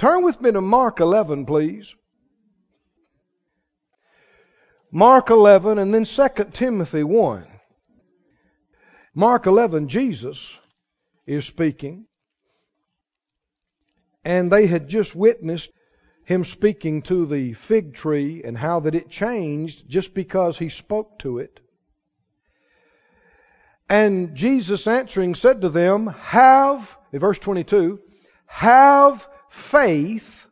Turn with me to Mark 11, please. Mark 11 and then 2 Timothy 1. Mark 11, Jesus is speaking. And they had just witnessed him speaking to the fig tree and how that it changed just because he spoke to it. And Jesus answering said to them, Have, in verse 22, have faith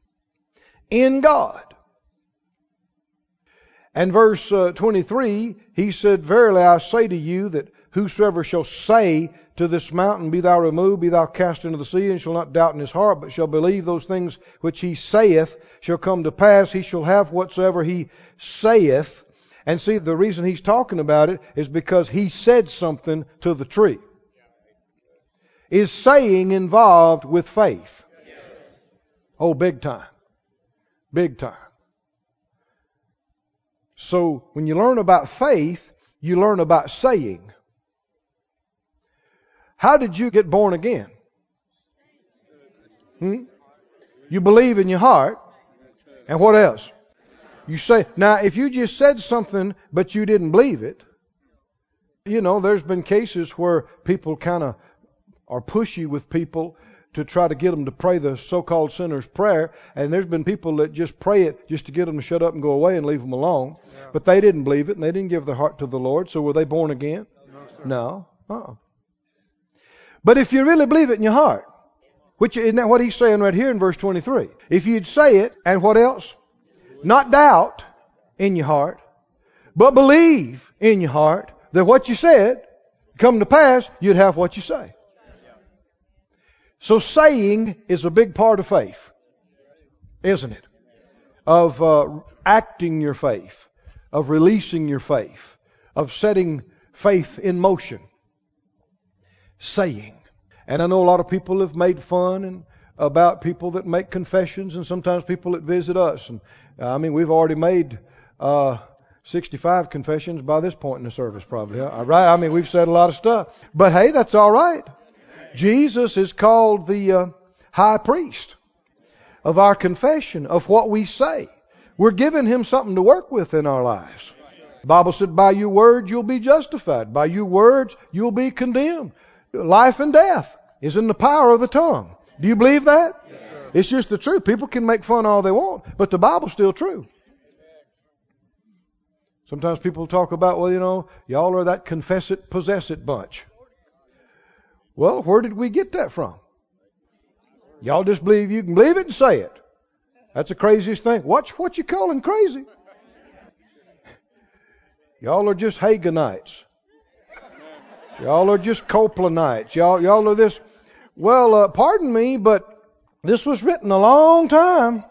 in God. And verse uh, 23, he said, Verily I say to you that whosoever shall say to this mountain, Be thou removed, be thou cast into the sea, and shall not doubt in his heart, but shall believe those things which he saith shall come to pass, he shall have whatsoever he saith. And see, the reason he's talking about it is because he said something to the tree. Is saying involved with faith? Oh, big time. Big time. So when you learn about faith, you learn about saying. How did you get born again? Hmm? You believe in your heart. And what else? You say, now if you just said something but you didn't believe it, you know, there's been cases where people kind of are pushy with people to try to get them to pray the so-called sinner's prayer, and there's been people that just pray it just to get them to shut up and go away and leave them alone. Yeah. But they didn't believe it, and they didn't give their heart to the Lord. So were they born again? No. no. Uh-uh. But if you really believe it in your heart, which isn't that what he's saying right here in verse 23? If you'd say it, and what else? Not doubt in your heart, but believe in your heart that what you said come to pass, you'd have what you say. So saying is a big part of faith, isn't it? Of uh, acting your faith, of releasing your faith, of setting faith in motion. Saying. And I know a lot of people have made fun and about people that make confessions and sometimes people that visit us. And I mean, we've already made uh, 65 confessions by this point in the service, probably. Right? I mean, we've said a lot of stuff. But hey, that's all right. Jesus is called the uh, high priest of our confession, of what we say. We're giving him something to work with in our lives. The Bible said, by your words you'll be justified. By your words you'll be condemned. Life and death is in the power of the tongue. Do you believe that? Yes, it's just the truth. People can make fun all they want, but the Bible's still true. Sometimes people talk about, well, you know, y'all are that confess it, possess it bunch. Well, where did we get that from? Y'all just believe you can believe it and say it. That's the craziest thing. What's what you calling crazy? Y'all are just Haginites. Y'all are just Copelandites. Y'all, y'all are this. Well, uh, pardon me, but this was written a long time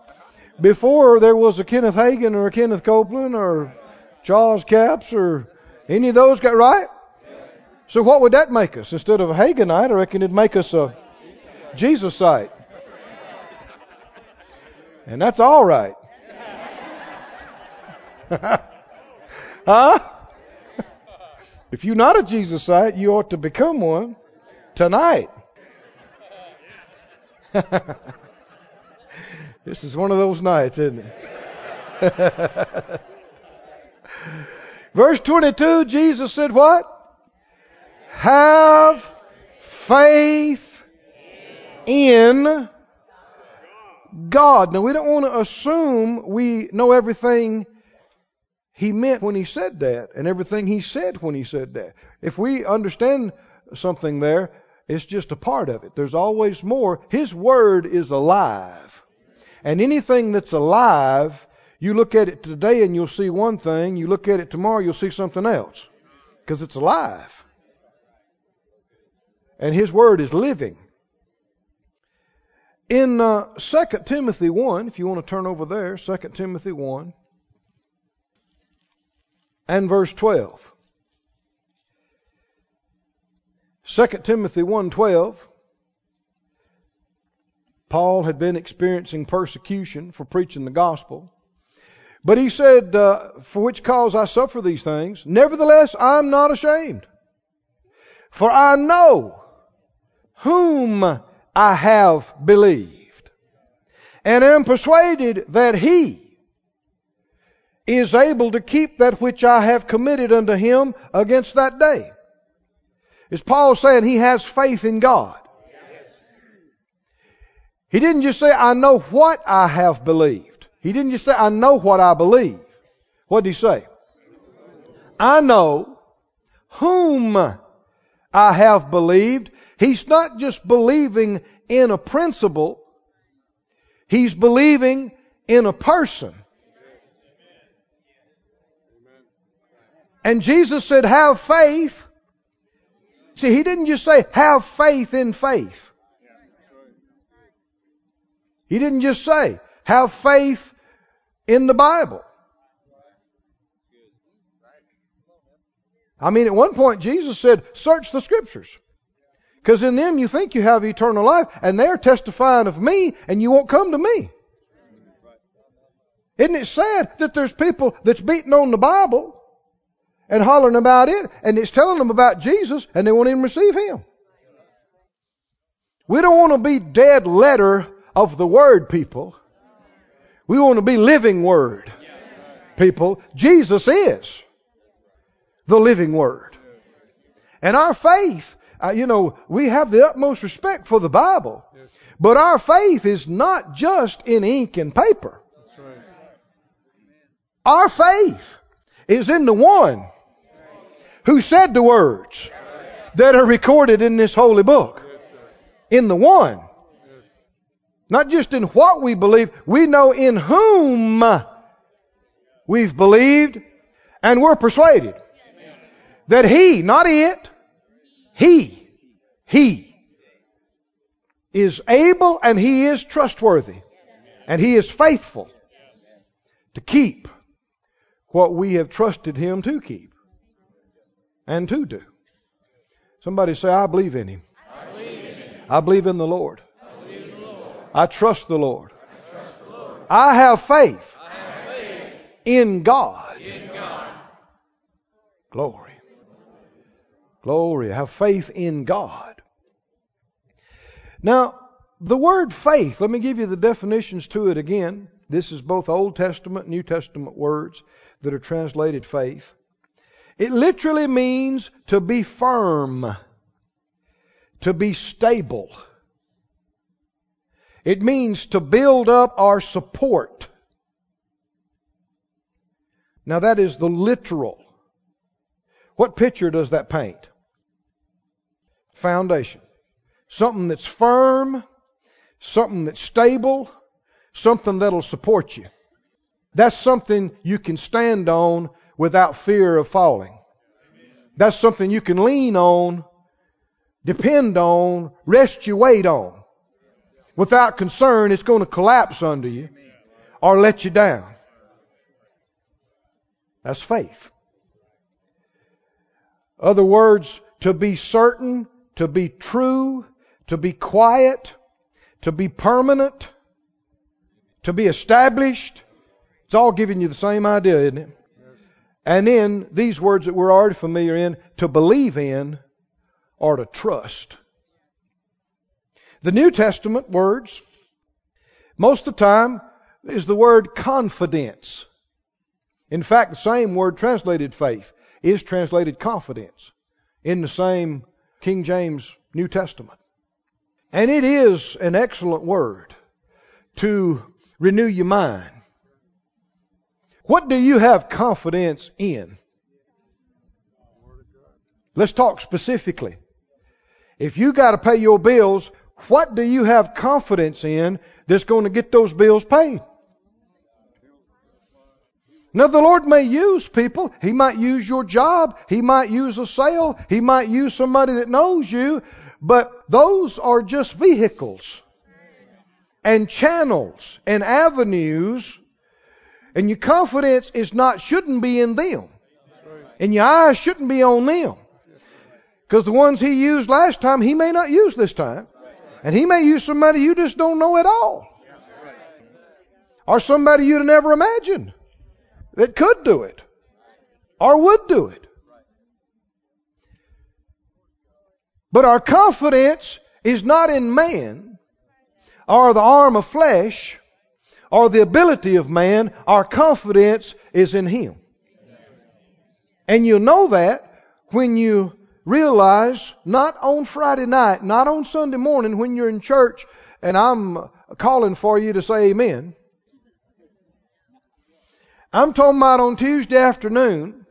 before there was a Kenneth Hagin or a Kenneth Copeland or Charles Capps or any of those got right. So what would that make us? Instead of a Haginite, I reckon it'd make us a Jesusite. And that's all right. huh? If you're not a Jesusite, you ought to become one tonight. this is one of those nights, isn't it? Verse 22, Jesus said what? Have faith in God. Now, we don't want to assume we know everything he meant when he said that and everything he said when he said that. If we understand something there, it's just a part of it. There's always more. His word is alive. And anything that's alive, you look at it today and you'll see one thing. You look at it tomorrow, you'll see something else. Because it's alive. And His Word is living. In uh, 2 Timothy 1, if you want to turn over there, 2 Timothy 1 and verse 12. 2 Timothy 1:12 Paul had been experiencing persecution for preaching the gospel. But he said, uh, For which cause I suffer these things, nevertheless I'm not ashamed. For I know whom I have believed, and am persuaded that he is able to keep that which I have committed unto him against that day. Is Paul saying he has faith in God? He didn't just say, I know what I have believed. He didn't just say, I know what I believe. What did he say? I know whom I have believed. He's not just believing in a principle. He's believing in a person. And Jesus said, have faith. See, he didn't just say, have faith in faith. He didn't just say, have faith in the Bible. I mean, at one point, Jesus said, search the scriptures. Because in them you think you have eternal life, and they're testifying of me, and you won't come to me. Isn't it sad that there's people that's beating on the Bible and hollering about it, and it's telling them about Jesus, and they won't even receive Him? We don't want to be dead letter of the Word people. We want to be living Word people. Jesus is the living Word. And our faith, uh, you know, we have the utmost respect for the Bible. But our faith is not just in ink and paper. Our faith is in the one who said the words that are recorded in this holy book. In the one. Not just in what we believe, we know in whom we've believed and we're persuaded that he, not it, he, he is able and he is trustworthy and he is faithful to keep what we have trusted him to keep and to do. Somebody say, I believe in him. I believe in, the Lord. I trust the Lord. I, have faith, in, God. in God. Glory. Glory. Have faith in God. Now, the word faith, let me give you the definitions to it again. This is both Old Testament, New Testament words that are translated faith. It literally means to be firm, to be stable it means to build up our support. Now that is the literal. What picture does that paint? Foundation. Something that's firm, something that's stable, something that'll support you. That's something you can stand on without fear of falling. That's something you can lean on, depend on, rest your weight on without concern it's going to collapse under you or let you down. That's faith. Other words, to be certain, to be true, to be quiet, to be permanent, to be established. It's all giving you the same idea, isn't it? And then these words that we're already familiar in, to believe in or to trust. The New Testament words, most of the time, is the word confidence. In fact, the same word translated faith is translated confidence in the same King James New Testament. And it is an excellent word to renew your mind. What do you have confidence in? Let's talk specifically. If you got to pay your bills, what do you have confidence in that's going to get those bills paid? Now, the Lord may use people. He might use your job. He might use a sale. He might use somebody that knows you. But those are just vehicles and channels and avenues. And your confidence is not, shouldn't be in them. And your eyes shouldn't be on them. Because the ones he used last time, he may not use this time. And he may use somebody you just don't know at all. Or somebody you'd never imagined that could do it or would do it. But our confidence is not in man or the arm of flesh or the ability of man. Our confidence is in Him. And you know that when you realize, not on Friday night, not on Sunday morning when you're in church and I'm calling for you to say amen. I'm talking about on Tuesday afternoon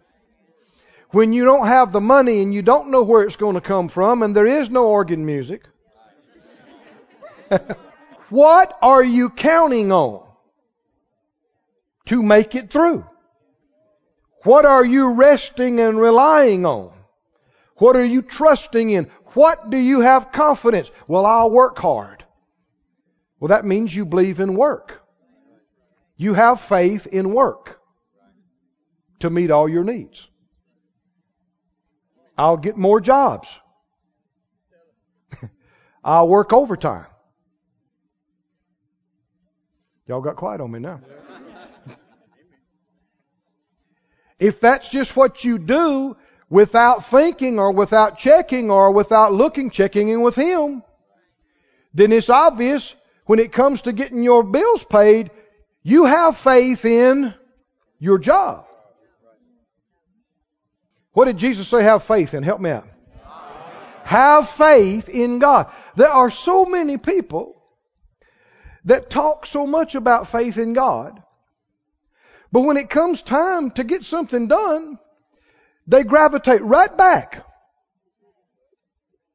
when you don't have the money and you don't know where it's going to come from and there is no organ music. what are you counting on to make it through? What are you resting and relying on? What are you trusting in? What do you have confidence? Well, I'll work hard. Well, that means you believe in work. You have faith in work to meet all your needs. I'll get more jobs. I'll work overtime. Y'all got quiet on me now. if that's just what you do without thinking or without checking or without looking, checking in with Him, then it's obvious when it comes to getting your bills paid, you have faith in your job. What did Jesus say have faith in? Help me out. Have faith in God. There are so many people that talk so much about faith in God, but when it comes time to get something done, they gravitate right back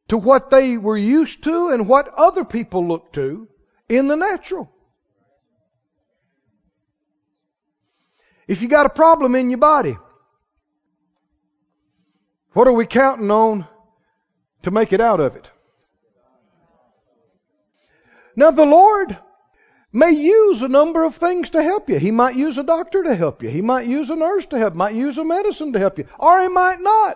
to what they were used to and what other people look to in the natural. If you got a problem in your body, what are we counting on to make it out of it? Now, the Lord may use a number of things to help you. He might use a doctor to help you. He might use a nurse to help. Might use a medicine to help you, or he might not.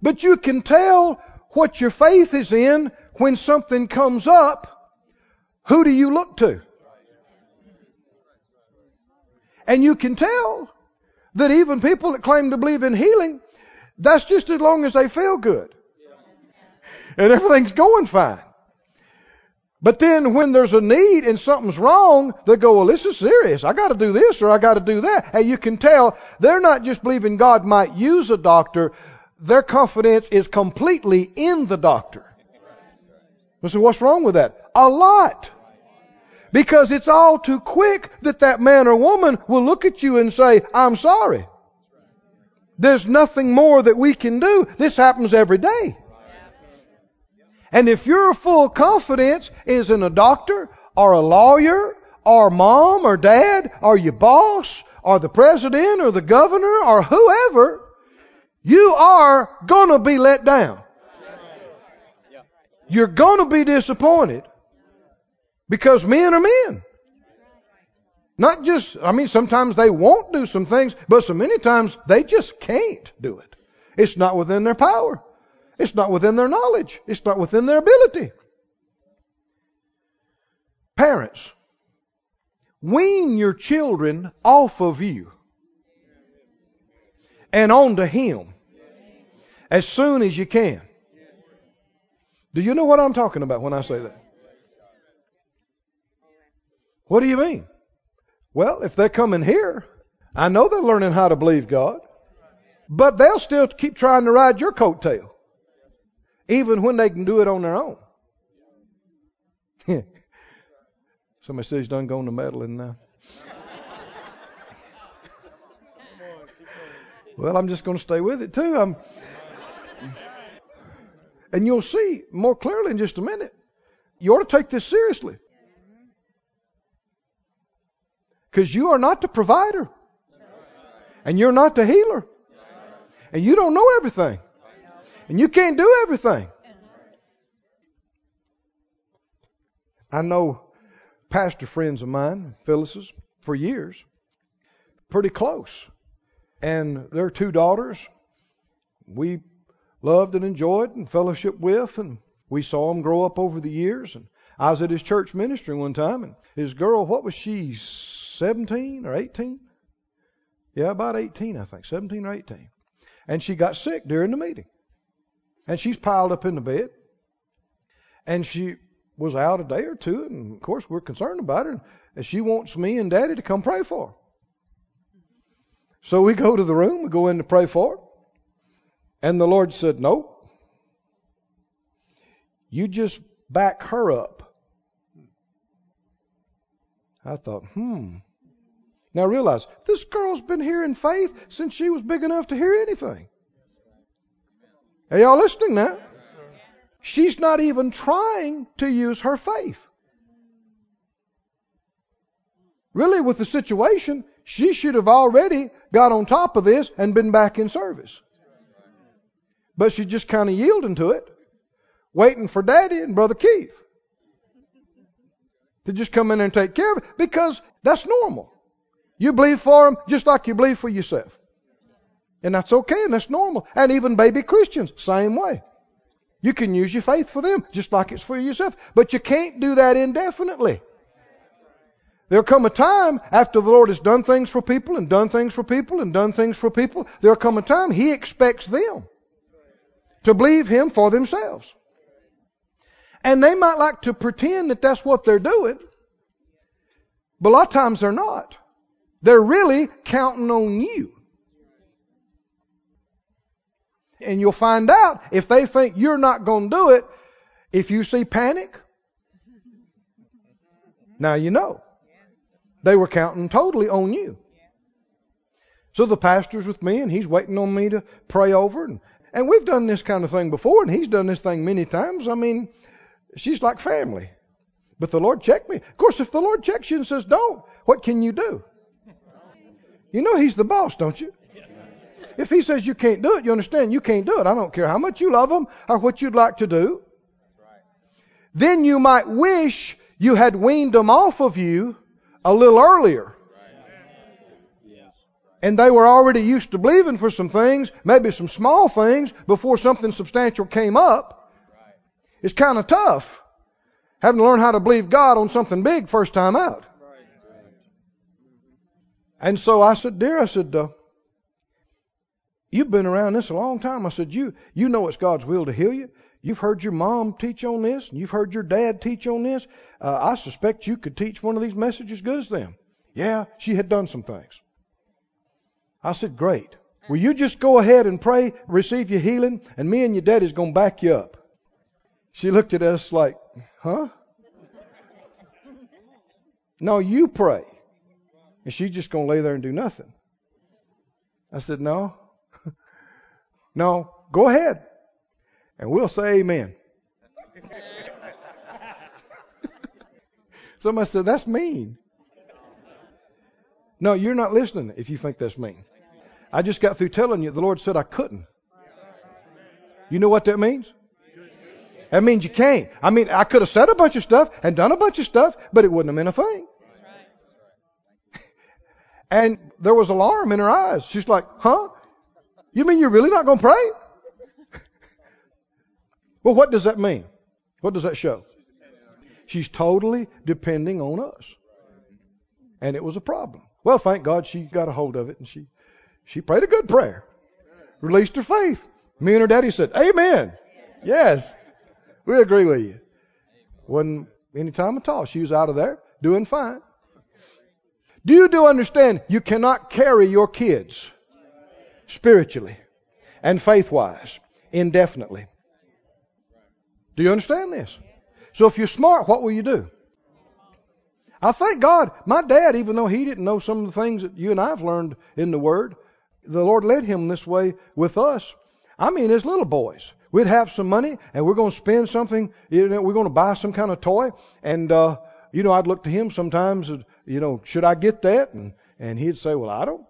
But you can tell what your faith is in when something comes up. Who do you look to? And you can tell that even people that claim to believe in healing, that's just as long as they feel good. And everything's going fine. But then when there's a need and something's wrong, they go, well, this is serious. I got to do this or I got to do that. And you can tell they're not just believing God might use a doctor. Their confidence is completely in the doctor. So what's wrong with that? A lot. Because it's all too quick that that man or woman will look at you and say, I'm sorry. There's nothing more that we can do. This happens every day. And if your full confidence is in a doctor or a lawyer or mom or dad or your boss or the president or the governor or whoever, you are going to be let down. You're going to be disappointed. Because men are men. Not just, I mean, sometimes they won't do some things, but so many times they just can't do it. It's not within their power. It's not within their knowledge. It's not within their ability. Parents, wean your children off of you and onto Him as soon as you can. Do you know what I'm talking about when I say that? What do you mean? Well, if they're coming here, I know they're learning how to believe God, but they'll still keep trying to ride your coattail, even when they can do it on their own. Somebody says he's done going to meddling now. well, I'm just going to stay with it too. I'm, and you'll see more clearly in just a minute. You ought to take this seriously. Because you are not the provider. And you're not the healer. And you don't know everything. And you can't do everything. I know pastor friends of mine, Phyllis's, for years, pretty close. And their two daughters, we loved and enjoyed and fellowship with, and we saw them grow up over the years. And I was at his church ministry one time, and his girl, what was she, 17 or 18? Yeah, about 18, I think, 17 or 18. And she got sick during the meeting. And she's piled up in the bed. And she was out a day or two, and of course we're concerned about her, and she wants me and Daddy to come pray for her. So we go to the room, we go in to pray for her, and the Lord said, "Nope, you just back her up." I thought, hmm. Now realize this girl's been hearing faith since she was big enough to hear anything. Are y'all listening now? She's not even trying to use her faith. Really, with the situation, she should have already got on top of this and been back in service. But she's just kind of yielding to it, waiting for Daddy and Brother Keith to just come in there and take care of it because that's normal. You believe for them just like you believe for yourself. And that's okay and that's normal. And even baby Christians, same way. You can use your faith for them just like it's for yourself. But you can't do that indefinitely. There'll come a time after the Lord has done things for people and done things for people and done things for people, there'll come a time He expects them to believe Him for themselves. And they might like to pretend that that's what they're doing, but a lot of times they're not. They're really counting on you. And you'll find out if they think you're not going to do it, if you see panic, now you know. They were counting totally on you. So the pastor's with me and he's waiting on me to pray over and, and we've done this kind of thing before and he's done this thing many times. I mean, she's like family. But the Lord checked me. Of course, if the Lord checks you and says don't, what can you do? You know He's the boss, don't you? If He says you can't do it, you understand you can't do it. I don't care how much you love Him or what you'd like to do. Then you might wish you had weaned them off of you a little earlier. And they were already used to believing for some things, maybe some small things, before something substantial came up. It's kind of tough having to learn how to believe God on something big first time out. And so I said, Dear, I said, uh, You've been around this a long time. I said, You you know it's God's will to heal you. You've heard your mom teach on this, and you've heard your dad teach on this. Uh, I suspect you could teach one of these messages as good as them. Yeah, she had done some things. I said, Great. Will you just go ahead and pray, receive your healing, and me and your daddy's going to back you up? She looked at us like, Huh? No, you pray. And she's just going to lay there and do nothing. I said, No. no, go ahead. And we'll say amen. Somebody said, That's mean. No, you're not listening if you think that's mean. I just got through telling you the Lord said I couldn't. You know what that means? That means you can't. I mean, I could have said a bunch of stuff and done a bunch of stuff, but it wouldn't have meant a thing. and there was alarm in her eyes. She's like, huh? You mean you're really not going to pray? well, what does that mean? What does that show? She's totally depending on us. And it was a problem. Well, thank God she got a hold of it and she, she prayed a good prayer. Released her faith. Me and her daddy said, Amen. Yes. We agree with you. Wasn't any time at all. She was out of there doing fine. Do you do understand you cannot carry your kids spiritually and faith wise indefinitely? Do you understand this? So if you're smart, what will you do? I thank God, my dad, even though he didn't know some of the things that you and I have learned in the Word, the Lord led him this way with us. I mean, as little boys we'd have some money and we're going to spend something, you know, we're going to buy some kind of toy. And, uh, you know, I'd look to him sometimes, you know, should I get that? And, and he'd say, well, I don't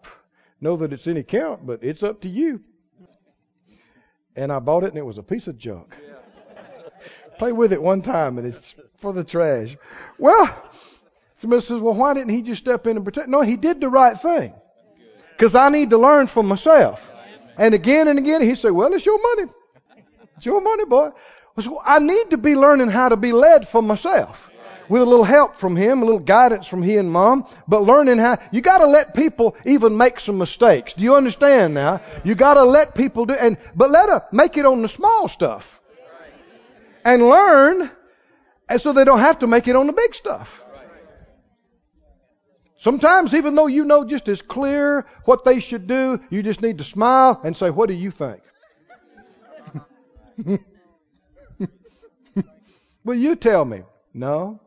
know that it's any count, but it's up to you. And I bought it and it was a piece of junk. Play with it one time and it's for the trash. Well, somebody says, well, why didn't he just step in and protect? No, he did the right thing. Because I need to learn for myself. And again and again, he said, well, it's your money. It's your money, boy. I need to be learning how to be led for myself. With a little help from him, a little guidance from he and mom, but learning how, you gotta let people even make some mistakes. Do you understand now? You gotta let people do, and, but let them make it on the small stuff. And learn And so they don't have to make it on the big stuff. Sometimes, even though you know just as clear what they should do, you just need to smile and say, What do you think? well, you tell me. No.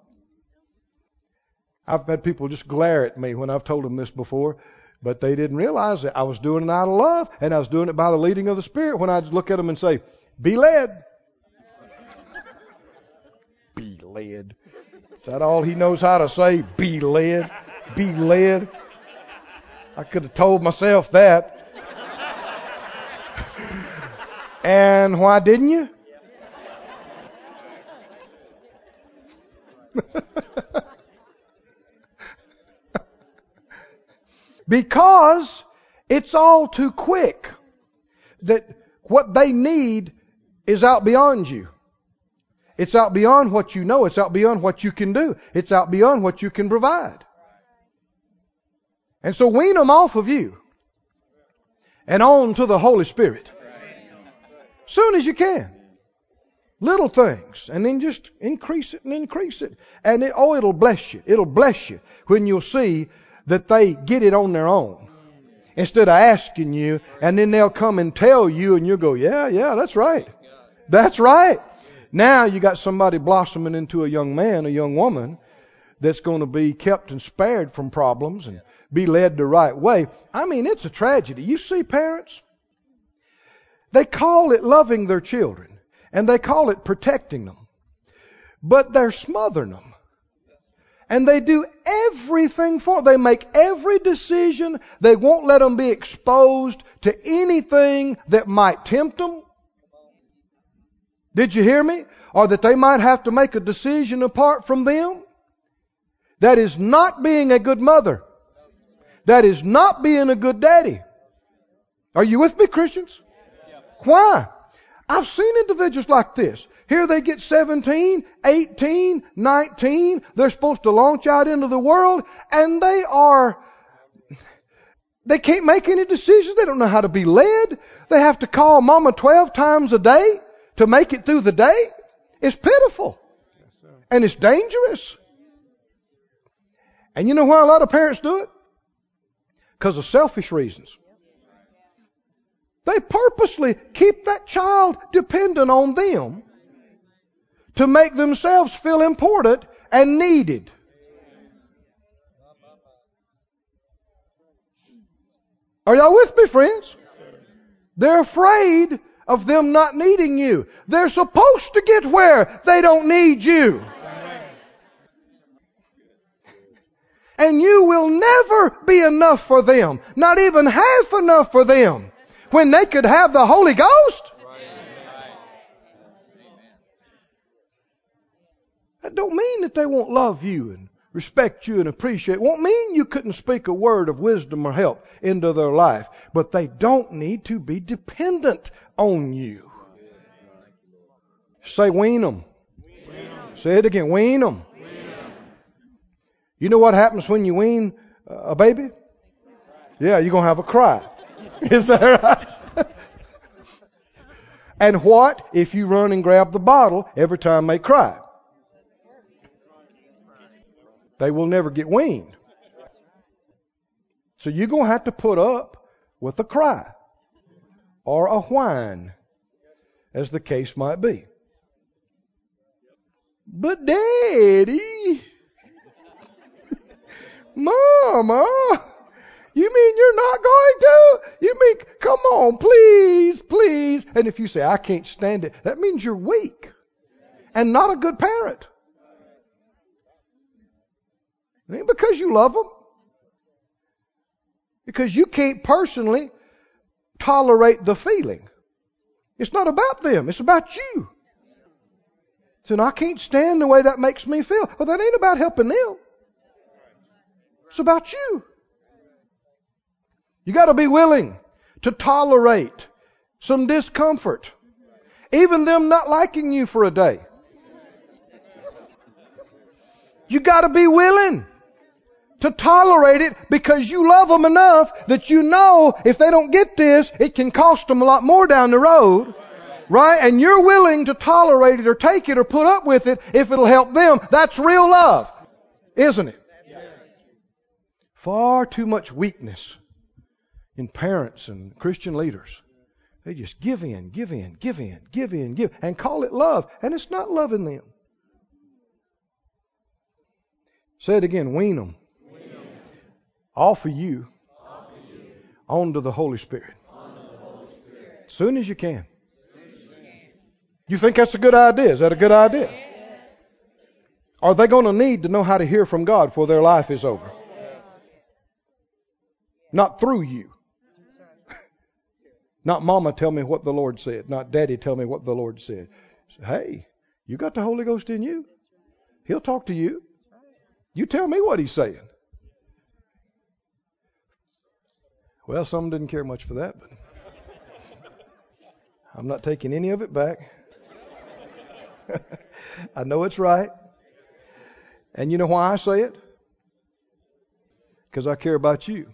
I've had people just glare at me when I've told them this before, but they didn't realize that I was doing it out of love and I was doing it by the leading of the Spirit when I'd look at them and say, Be led. Be led. Is that all he knows how to say? Be led be led. I could have told myself that. And why didn't you? because it's all too quick that what they need is out beyond you. It's out beyond what you know. It's out beyond what you can do. It's out beyond what you can provide. And so wean them off of you and on to the Holy Spirit. Soon as you can. Little things. And then just increase it and increase it. And it, oh, it'll bless you. It'll bless you when you'll see that they get it on their own. Instead of asking you, and then they'll come and tell you, and you'll go, yeah, yeah, that's right. That's right. Now you got somebody blossoming into a young man, a young woman, that's going to be kept and spared from problems and be led the right way. I mean, it's a tragedy. You see, parents, they call it loving their children and they call it protecting them, but they're smothering them. And they do everything for them. They make every decision. They won't let them be exposed to anything that might tempt them. Did you hear me? Or that they might have to make a decision apart from them. That is not being a good mother. That is not being a good daddy. Are you with me, Christians? Why? I've seen individuals like this. Here they get 17, 18, 19. They're supposed to launch out into the world and they are, they can't make any decisions. They don't know how to be led. They have to call mama 12 times a day to make it through the day. It's pitiful. And it's dangerous. And you know why a lot of parents do it? Because of selfish reasons. They purposely keep that child dependent on them to make themselves feel important and needed. Are y'all with me, friends? They're afraid of them not needing you. They're supposed to get where they don't need you. and you will never be enough for them. Not even half enough for them. When they could have the Holy Ghost. That don't mean that they won't love you and respect you and appreciate. It won't mean you couldn't speak a word of wisdom or help into their life. But they don't need to be dependent on you. Say wean them. Say it again. Wean them. You know what happens when you wean a baby? Yeah, you're going to have a cry. Is that right? and what if you run and grab the bottle every time they cry? They will never get weaned. So you're going to have to put up with a cry or a whine, as the case might be. But, Daddy, Mama, you mean you're not going to? You mean, come on, please, please. And if you say, I can't stand it, that means you're weak and not a good parent. It ain't because you love them. Because you can't personally tolerate the feeling. It's not about them, it's about you. So I can't stand the way that makes me feel. Well, that ain't about helping them. It's about you. You got to be willing to tolerate some discomfort, even them not liking you for a day. You got to be willing to tolerate it because you love them enough that you know if they don't get this, it can cost them a lot more down the road. Right? And you're willing to tolerate it or take it or put up with it if it'll help them. That's real love. Isn't it? Far too much weakness in parents and Christian leaders. They just give in, give in, give in, give in, give, and call it love. And it's not loving them. Say it again, wean them. Wean them. Offer you, Offer you. onto the Holy Spirit. Soon as you can. As you, can. you think that's a good idea? Is that a good idea? Yes. Are they going to need to know how to hear from God before their life is over? Yes. Not through you. Not mama tell me what the Lord said. Not daddy tell me what the Lord said. Hey, you got the Holy Ghost in you. He'll talk to you. You tell me what he's saying. Well, some didn't care much for that, but I'm not taking any of it back. I know it's right. And you know why I say it? Because I care about you.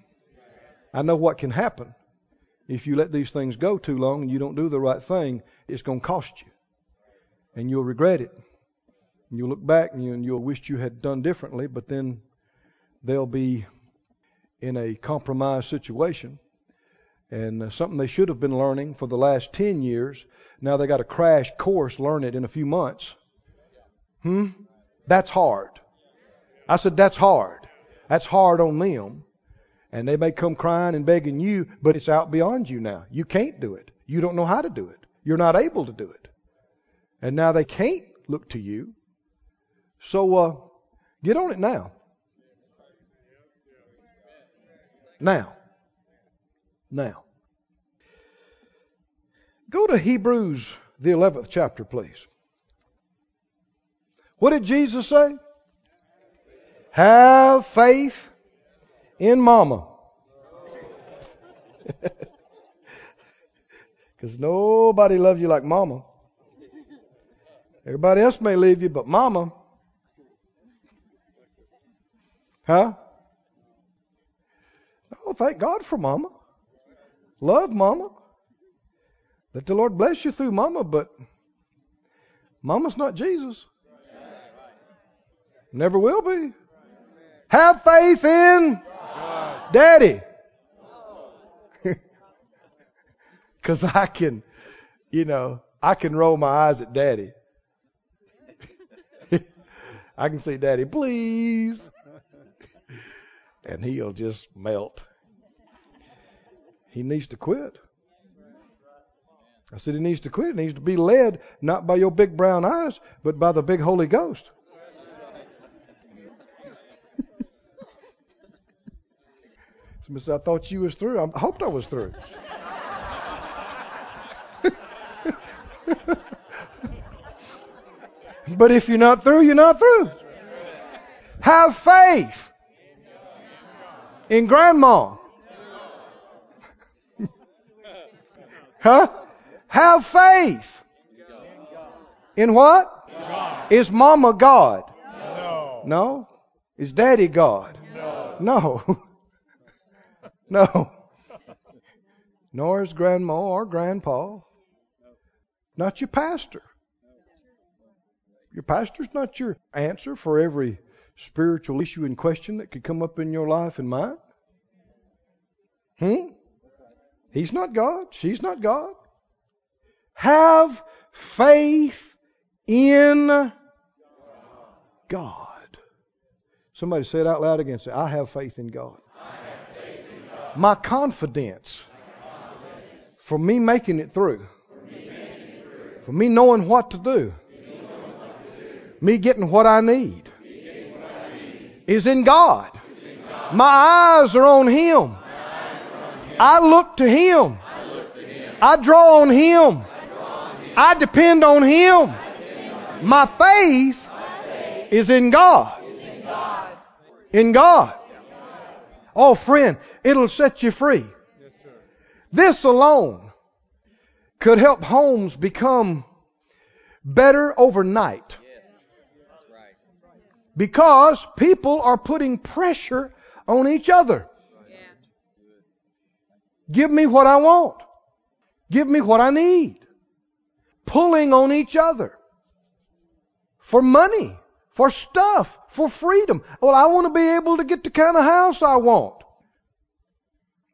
I know what can happen if you let these things go too long and you don't do the right thing. It's going to cost you. And you'll regret it. And you'll look back and, you, and you'll wish you had done differently, but then they'll be in a compromised situation. And uh, something they should have been learning for the last 10 years, now they got a crash course, learn it in a few months. Hmm? That's hard. I said, that's hard. That's hard on them. And they may come crying and begging you, but it's out beyond you now. You can't do it. You don't know how to do it. You're not able to do it. And now they can't look to you. So uh, get on it now. Now. Now. Go to Hebrews, the 11th chapter, please. What did Jesus say? Have faith in mama. Because nobody loves you like mama. Everybody else may leave you, but mama. Huh? Oh, thank God for mama. Love mama. Let the Lord bless you through mama, but mama's not Jesus. Never will be. Have faith in daddy. Because I can, you know, I can roll my eyes at daddy. I can say, Daddy, please and he'll just melt. He needs to quit. I said he needs to quit. He needs to be led not by your big brown eyes, but by the big Holy Ghost. So I thought you was through. I hoped I was through. but if you're not through, you're not through. Have faith in grandma. huh? Have faith. In what? God. Is mama God? No. No? Is daddy God? No. No. no. Nor is grandma or grandpa. Not your pastor. Your pastor's not your answer for every spiritual issue in question that could come up in your life and mine? Hmm? He's not God. She's not God. Have faith in God. Somebody say it out loud again. Say, I have faith in God. My, confidence for me making it through, for me, knowing what to do. me getting what I need, is in God. My eyes are on Him. I look to Him. I draw on Him. I depend on Him. My faith is in God. In God. Oh, friend, it'll set you free. This alone could help homes become better overnight. Because people are putting pressure on each other. Give me what I want. Give me what I need. pulling on each other for money, for stuff, for freedom. Well, I want to be able to get the kind of house I want.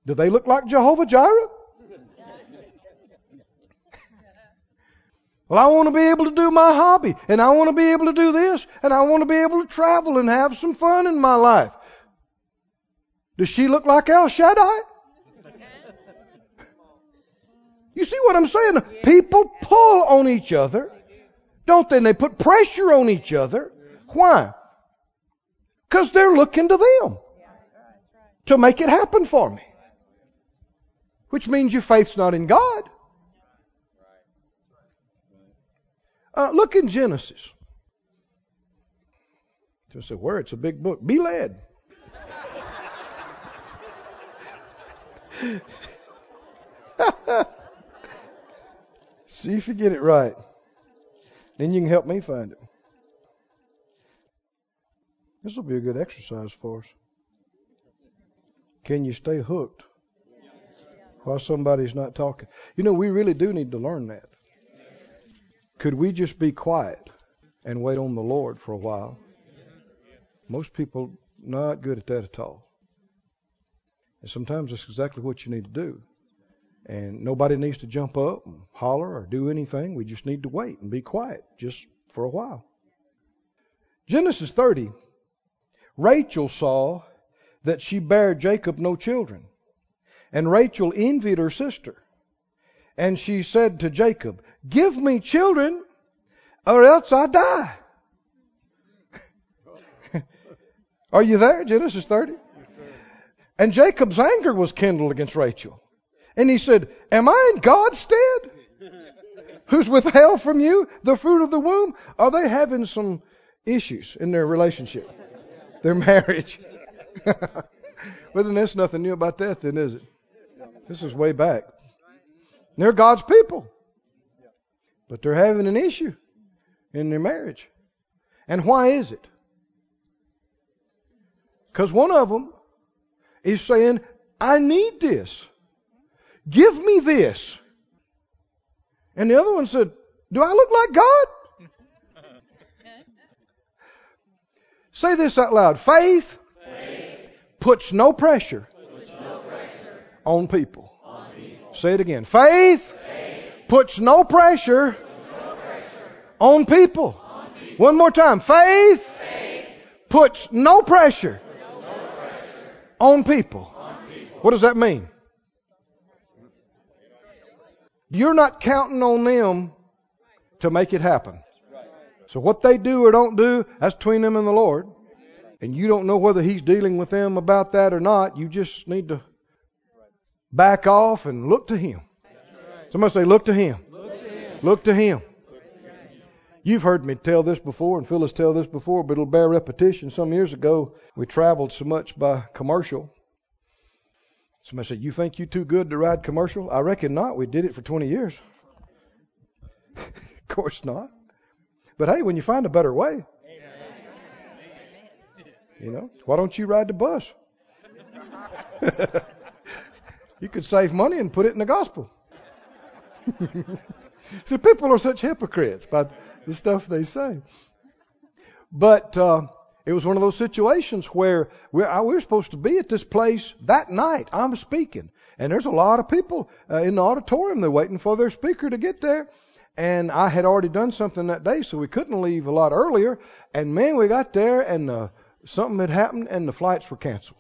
Do they look like Jehovah Jireh? Well, I want to be able to do my hobby, and I want to be able to do this, and I want to be able to travel and have some fun in my life. Does she look like El Shaddai? You see what I'm saying? People pull on each other, don't they? And they put pressure on each other. Why? Because they're looking to them to make it happen for me. Which means your faith's not in God. Uh, look in Genesis. Just say, where it's a big book. Be led. See if you get it right. Then you can help me find it. This will be a good exercise for us. Can you stay hooked while somebody's not talking? You know, we really do need to learn that. Could we just be quiet and wait on the Lord for a while? Most people not good at that at all. And sometimes that's exactly what you need to do. And nobody needs to jump up and holler or do anything. We just need to wait and be quiet just for a while. Genesis 30, Rachel saw that she bare Jacob no children. And Rachel envied her sister. And she said to Jacob, Give me children, or else I die. Are you there? Genesis 30? And Jacob's anger was kindled against Rachel. And he said, Am I in God's stead? Who's withheld from you the fruit of the womb? Are they having some issues in their relationship, their marriage? well, then there's nothing new about that, then, is it? This is way back. They're God's people. But they're having an issue in their marriage. And why is it? Because one of them is saying, I need this. Give me this. And the other one said, Do I look like God? Say this out loud. Faith, Faith puts no pressure, puts no pressure on people. on people. Say it again. Faith, Faith puts no pressure puts no pressure on people. on people. One more time. Faith Faith puts no pressure on people. What does that mean? You're not counting on them to make it happen. So what they do or don't do, that's between them and the Lord. And you don't know whether He's dealing with them about that or not. You just need to back off and look to Him. Somebody say, look to Him. Look to Him. You've heard me tell this before, and Phyllis tell this before, but it'll bear repetition. Some years ago, we traveled so much by commercial. Somebody said, You think you're too good to ride commercial? I reckon not. We did it for 20 years. of course not. But hey, when you find a better way, you know, why don't you ride the bus? you could save money and put it in the gospel. See, people are such hypocrites by the stuff they say. But uh, it was one of those situations where we're, I, we were supposed to be at this place that night. I'm speaking. And there's a lot of people uh, in the auditorium. They're waiting for their speaker to get there. And I had already done something that day, so we couldn't leave a lot earlier. And man, we got there and uh, something had happened and the flights were canceled.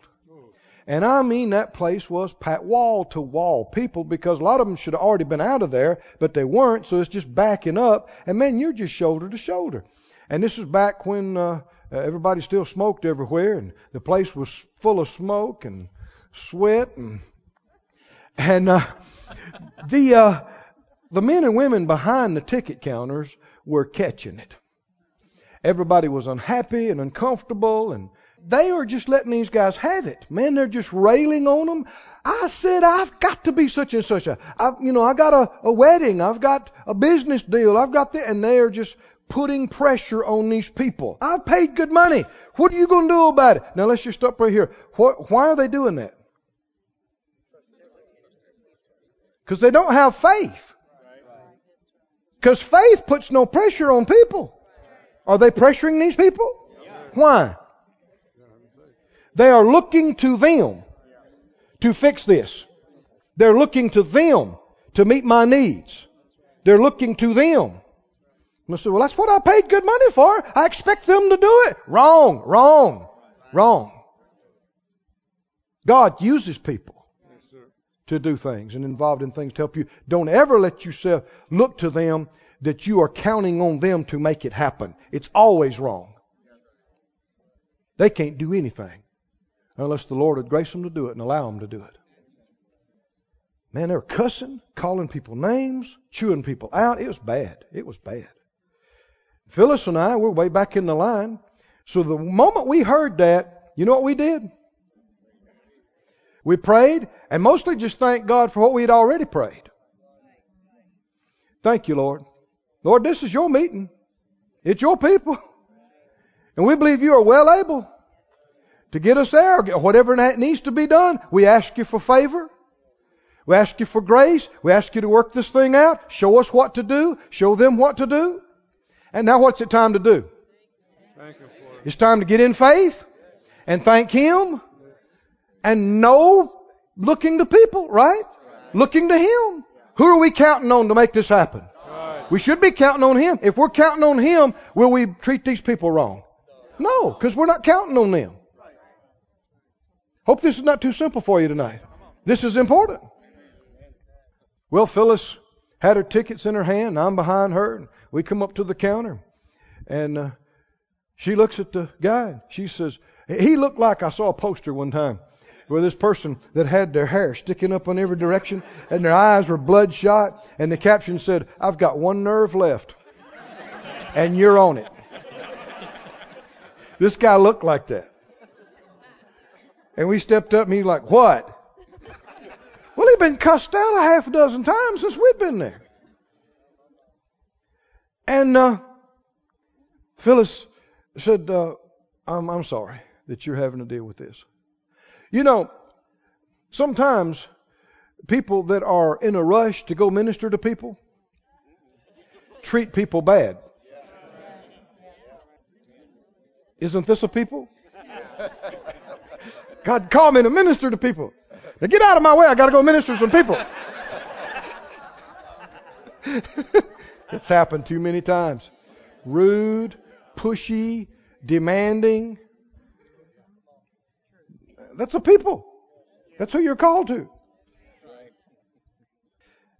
And I mean, that place was packed wall to wall people because a lot of them should have already been out of there, but they weren't, so it's just backing up. And man, you're just shoulder to shoulder. And this was back when uh, everybody still smoked everywhere, and the place was full of smoke and sweat, and and uh, the uh, the men and women behind the ticket counters were catching it. Everybody was unhappy and uncomfortable, and they are just letting these guys have it. Man, they're just railing on them. I said, I've got to be such and such a, I, you know, I got a, a wedding, I've got a business deal, I've got the, and they are just putting pressure on these people. I've paid good money. What are you going to do about it? Now let's just stop right here. What, why are they doing that? Because they don't have faith. Because faith puts no pressure on people. Are they pressuring these people? Why? They are looking to them to fix this. They're looking to them to meet my needs. They're looking to them. I said, well, that's what I paid good money for. I expect them to do it. Wrong, wrong, wrong. God uses people to do things and involved in things to help you. Don't ever let yourself look to them that you are counting on them to make it happen. It's always wrong. They can't do anything unless the Lord would grace them to do it and allow them to do it. Man, they were cussing, calling people names, chewing people out. It was bad. It was bad. Phyllis and I were way back in the line. So the moment we heard that, you know what we did? We prayed and mostly just thanked God for what we had already prayed. Thank you, Lord. Lord, this is your meeting. It's your people. And we believe you are well able to get us there, or whatever that needs to be done. We ask you for favor. We ask you for grace. We ask you to work this thing out. Show us what to do. Show them what to do. And now what's it time to do? It's time to get in faith and thank Him and no looking to people, right? Looking to Him. Who are we counting on to make this happen? We should be counting on Him. If we're counting on Him, will we treat these people wrong? No, because we're not counting on them. Hope this is not too simple for you tonight. This is important. Well, Phyllis had her tickets in her hand. I'm behind her. We come up to the counter. And uh, she looks at the guy. She says, he looked like I saw a poster one time where this person that had their hair sticking up in every direction and their eyes were bloodshot. And the caption said, I've got one nerve left. And you're on it. This guy looked like that. And we stepped up and he's like, What? Well, he'd been cussed out a half a dozen times since we'd been there. And uh, Phyllis said, uh, I'm, I'm sorry that you're having to deal with this. You know, sometimes people that are in a rush to go minister to people treat people bad. Isn't this a people? God called me to minister to people. Now get out of my way. I got to go minister to some people. it's happened too many times. Rude, pushy, demanding. That's a people. That's who you're called to.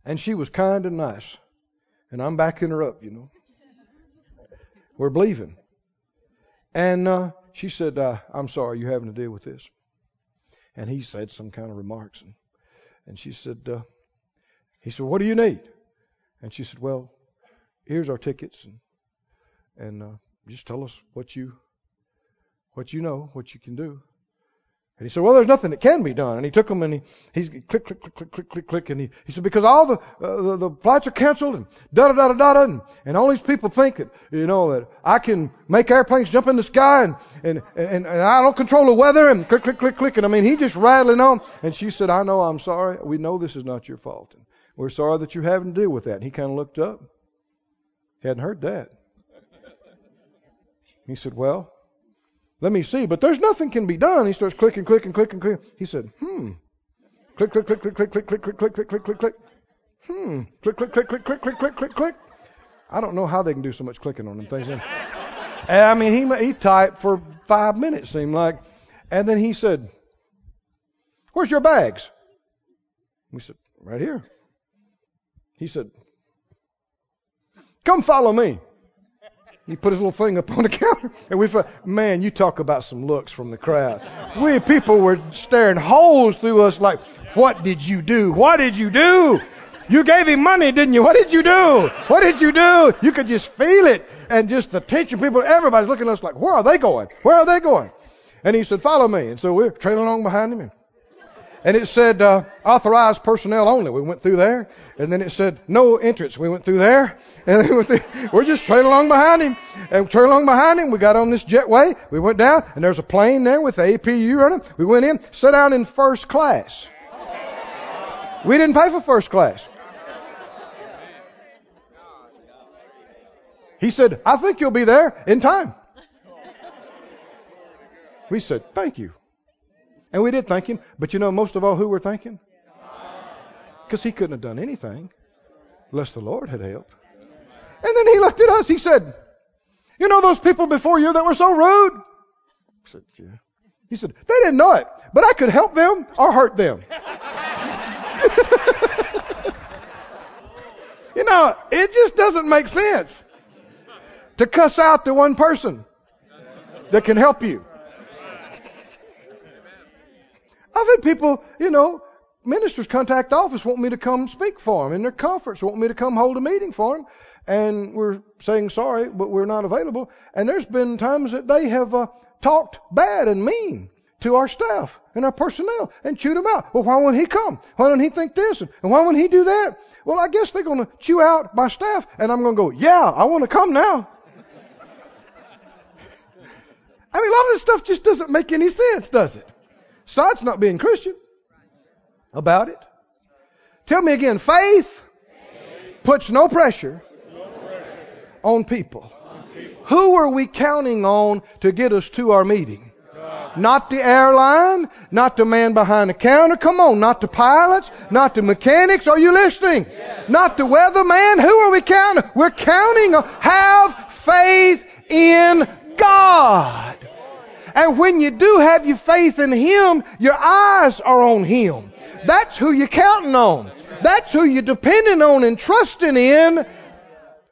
And she was kind and nice. And I'm backing her up, you know. We're believing. And uh, she said, uh, I'm sorry you're having to deal with this. And he said some kind of remarks. And, and she said, uh, he said, what do you need? And she said, well, here's our tickets. And, and uh, just tell us what you, what you know, what you can do. And he said, well, there's nothing that can be done. And he took them and he, he's click, click, click, click, click, click, click. And he, he said, because all the, uh, the, the flights are canceled and da da da da da and, and all these people think that, you know, that I can make airplanes jump in the sky and, and, and, and I don't control the weather and click, click, click, click. And I mean, he just rattling on. And she said, I know, I'm sorry. We know this is not your fault. And we're sorry that you're having to deal with that. And he kind of looked up. He hadn't heard that. He said, well, let me see. But there's nothing can be done. He starts clicking, clicking, clicking, clicking. He said, hmm. Click, click, click, click, click, click, click, click, click, click, click, click, click. Hmm. Click, click, click, click, click, click, click, click, click. I don't know how they can do so much clicking on them things. I mean, he he typed for five minutes, seemed like, and then he said, "Where's your bags?" We said, "Right here." He said, "Come follow me." He put his little thing up on the counter, and we thought, man, you talk about some looks from the crowd. We people were staring holes through us like, what did you do? What did you do? You gave him money, didn't you? What did you do? What did you do? You could just feel it, and just the tension. People, everybody's looking at us like, where are they going? Where are they going? And he said, follow me. And so we're trailing along behind him, and and it said uh, authorized personnel only. We went through there, and then it said no entrance. We went through there, and we went through, we're just trailing along behind him, and trailing along behind him. We got on this jetway. We went down, and there's a plane there with the APU running. We went in, sat down in first class. We didn't pay for first class. He said, I think you'll be there in time. We said, Thank you. And we did thank him. But you know, most of all, who we're thanking? Because he couldn't have done anything unless the Lord had helped. And then he looked at us. He said, You know those people before you that were so rude? I said, Yeah. He said, They didn't know it, but I could help them or hurt them. you know, it just doesn't make sense to cuss out the one person that can help you. I've had people, you know, ministers contact office want me to come speak for them in their conference, want me to come hold a meeting for them, and we're saying sorry, but we're not available. And there's been times that they have uh, talked bad and mean to our staff and our personnel and chewed them out. Well, why won't he come? Why don't he think this? And why won't he do that? Well, I guess they're going to chew out my staff, and I'm going to go, yeah, I want to come now. I mean, a lot of this stuff just doesn't make any sense, does it? Besides not being Christian about it. Tell me again, faith puts no pressure on people. Who are we counting on to get us to our meeting? Not the airline, not the man behind the counter. Come on, not the pilots, not the mechanics. Are you listening? Not the weatherman. Who are we counting? We're counting on have faith in God. And when you do have your faith in Him, your eyes are on Him. That's who you're counting on. That's who you're depending on and trusting in.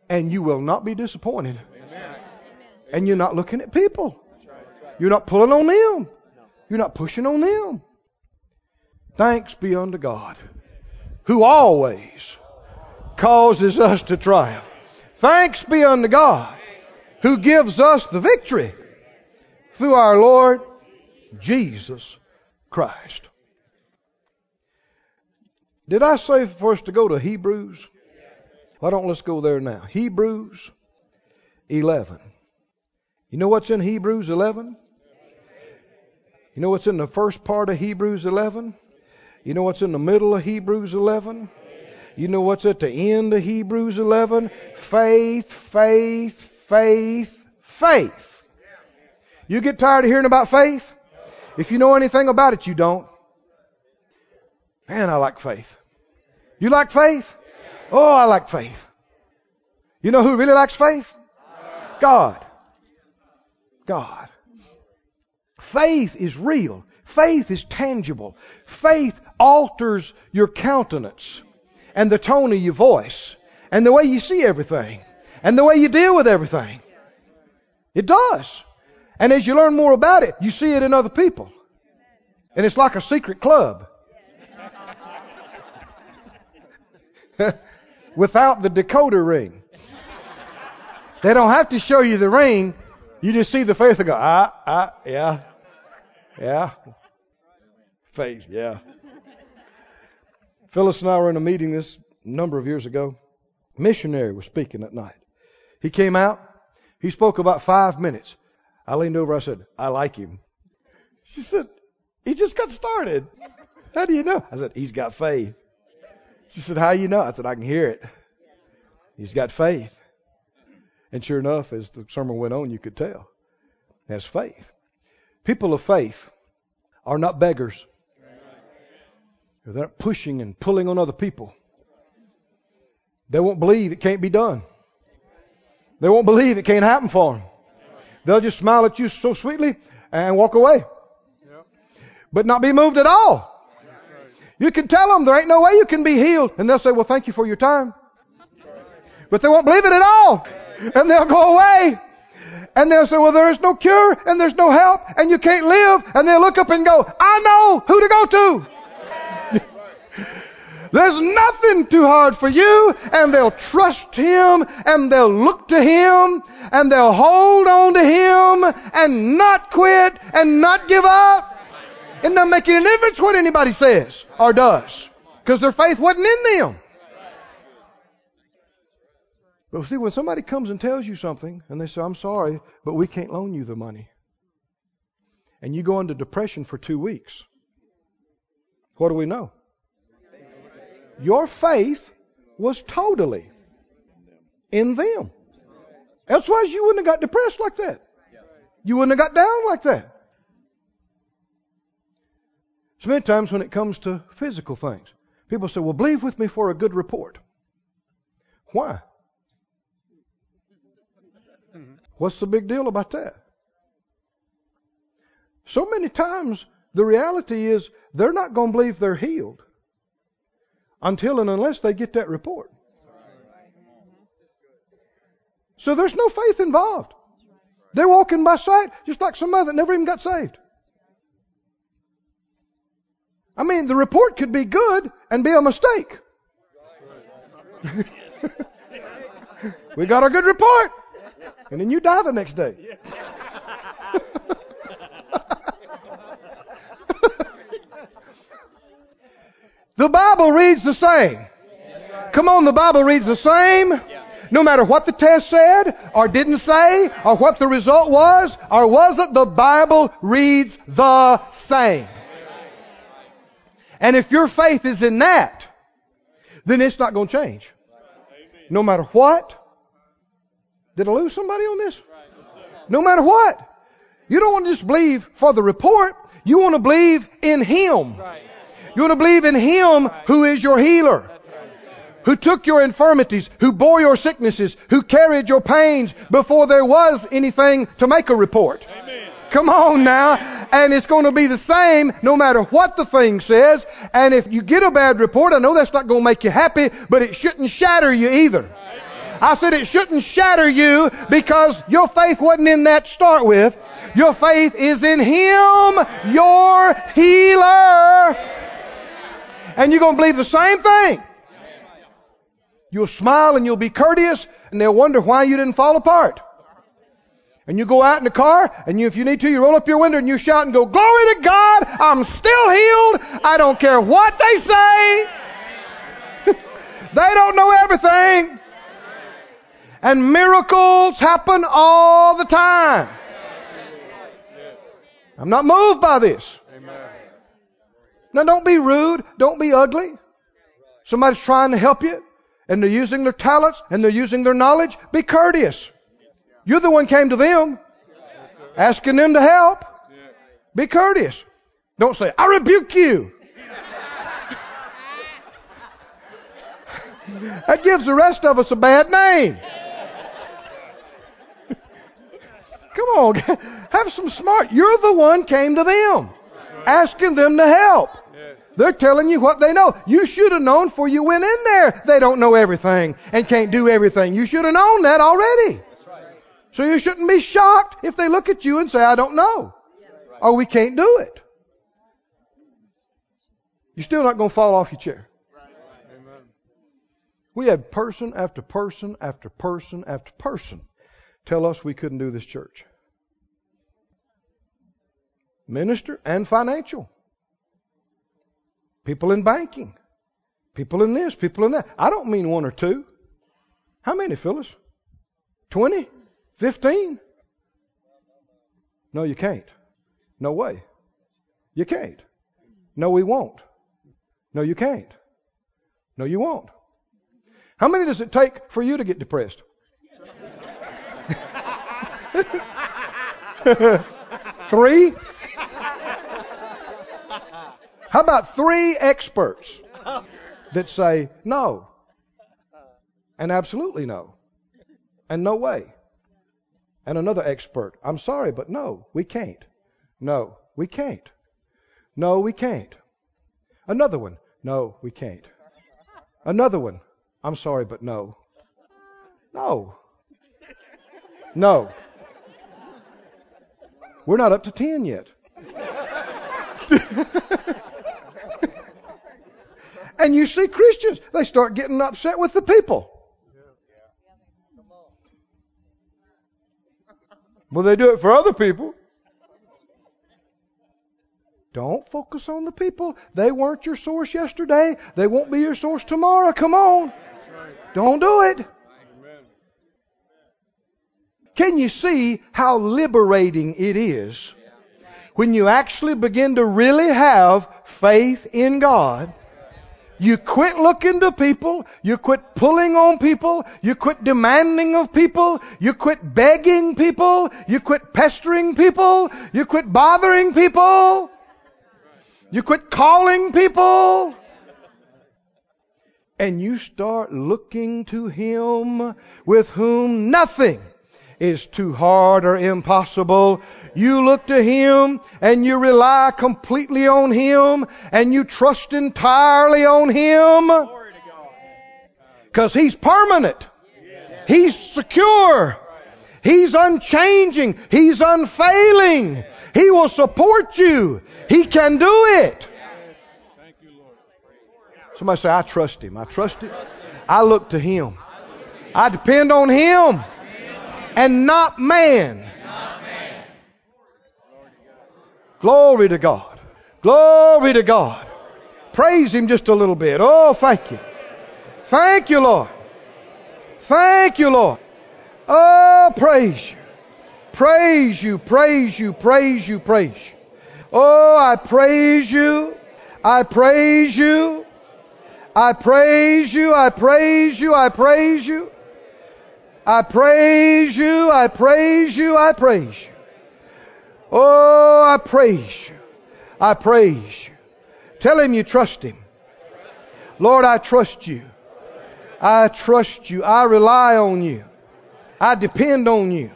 And you will not be disappointed. And you're not looking at people. You're not pulling on them. You're not pushing on them. Thanks be unto God, who always causes us to triumph. Thanks be unto God, who gives us the victory through our Lord Jesus Christ. Did I say for us to go to Hebrews? Why don't let's go there now? Hebrews 11. You know what's in Hebrews 11? You know what's in the first part of Hebrews 11? You know what's in the middle of Hebrews 11? You know what's at the end of Hebrews 11? Faith, faith, faith, faith. You get tired of hearing about faith? If you know anything about it, you don't. Man, I like faith. You like faith? Oh, I like faith. You know who really likes faith? God. God. Faith is real. Faith is tangible. Faith alters your countenance and the tone of your voice and the way you see everything and the way you deal with everything. It does. And as you learn more about it, you see it in other people. And it's like a secret club. Without the decoder ring. They don't have to show you the ring. You just see the faith and go, ah, ah, yeah, yeah. Faith, yeah. Phyllis and I were in a meeting this number of years ago. Missionary was speaking at night. He came out. He spoke about five minutes. I leaned over. I said, I like him. She said, he just got started. How do you know? I said, he's got faith. She said, how you know? I said, I can hear it. He's got faith. And sure enough, as the sermon went on, you could tell. That's faith. People of faith are not beggars. They're not pushing and pulling on other people. They won't believe it can't be done. They won't believe it can't happen for them. They'll just smile at you so sweetly and walk away. But not be moved at all. You can tell them there ain't no way you can be healed. And they'll say, well, thank you for your time. But they won't believe it at all. And they'll go away. And they'll say, well, there is no cure and there's no help and you can't live. And they'll look up and go, I know who to go to. There's nothing too hard for you, and they'll trust Him, and they'll look to Him, and they'll hold on to Him, and not quit, and not give up. It doesn't make any difference what anybody says or does, because their faith wasn't in them. But see, when somebody comes and tells you something, and they say, I'm sorry, but we can't loan you the money, and you go into depression for two weeks, what do we know? Your faith was totally in them. Elsewise, you wouldn't have got depressed like that. You wouldn't have got down like that. So many times when it comes to physical things, people say, well, believe with me for a good report. Why? What's the big deal about that? So many times, the reality is they're not going to believe they're healed until and unless they get that report. So there's no faith involved. They're walking by sight, just like some somebody that never even got saved. I mean, the report could be good and be a mistake. we got a good report. And then you die the next day. The Bible reads the same. Come on, the Bible reads the same. No matter what the test said, or didn't say, or what the result was, or wasn't, the Bible reads the same. And if your faith is in that, then it's not going to change. No matter what. Did I lose somebody on this? No matter what. You don't want to just believe for the report. You want to believe in Him. You want to believe in Him who is your healer. Who took your infirmities, who bore your sicknesses, who carried your pains before there was anything to make a report. Come on now. And it's going to be the same no matter what the thing says. And if you get a bad report, I know that's not going to make you happy, but it shouldn't shatter you either. I said it shouldn't shatter you because your faith wasn't in that to start with. Your faith is in Him, your healer. And you're going to believe the same thing. You'll smile and you'll be courteous and they'll wonder why you didn't fall apart. And you go out in the car, and you, if you need to, you roll up your window and you shout and go, Glory to God, I'm still healed. I don't care what they say. they don't know everything. And miracles happen all the time. I'm not moved by this. Now, don't be rude. Don't be ugly. Somebody's trying to help you, and they're using their talents and they're using their knowledge. Be courteous. You're the one came to them, asking them to help. Be courteous. Don't say, I rebuke you. that gives the rest of us a bad name. Come on, have some smart. You're the one came to them, asking them to help. They're telling you what they know. You should have known before you went in there. They don't know everything and can't do everything. You should have known that already. So you shouldn't be shocked if they look at you and say, I don't know. Or we can't do it. You're still not going to fall off your chair. We had person after person after person after person tell us we couldn't do this church. Minister and financial. People in banking. People in this, people in that. I don't mean one or two. How many, Phyllis? Twenty? Fifteen? No, you can't. No way. You can't. No, we won't. No, you can't. No, you won't. How many does it take for you to get depressed? three? How about three experts that say no, and absolutely no, and no way? And another expert, I'm sorry, but no, we can't. No, we can't. No, we can't. Another one, no, we can't. Another one, I'm sorry, but no. No. No. We're not up to 10 yet. and you see Christians, they start getting upset with the people. Well, they do it for other people. Don't focus on the people. They weren't your source yesterday. They won't be your source tomorrow. Come on. Don't do it. Can you see how liberating it is when you actually begin to really have faith in God You quit looking to people. You quit pulling on people. You quit demanding of people. You quit begging people. You quit pestering people. You quit bothering people. You quit calling people. And you start looking to Him with whom nothing is too hard or impossible. You look to Him and you rely completely on Him and you trust entirely on Him. Because He's permanent. He's secure. He's unchanging. He's unfailing. He will support you. He can do it. Somebody say, I trust Him. I trust Him. I look to Him. I depend on Him and not man. Glory to God. Glory to God. Praise Him just a little bit. Oh, thank you. Thank you, Lord. Thank you, Lord. Oh, praise you. Praise you, praise you, praise you, praise you. Oh, I praise you. I praise you. I praise you. I praise you. I praise you. I praise you. I praise you. I praise you. Oh, I praise you. I praise you. Tell him you trust him. Lord, I trust you. I trust you. I rely on you. I depend on you.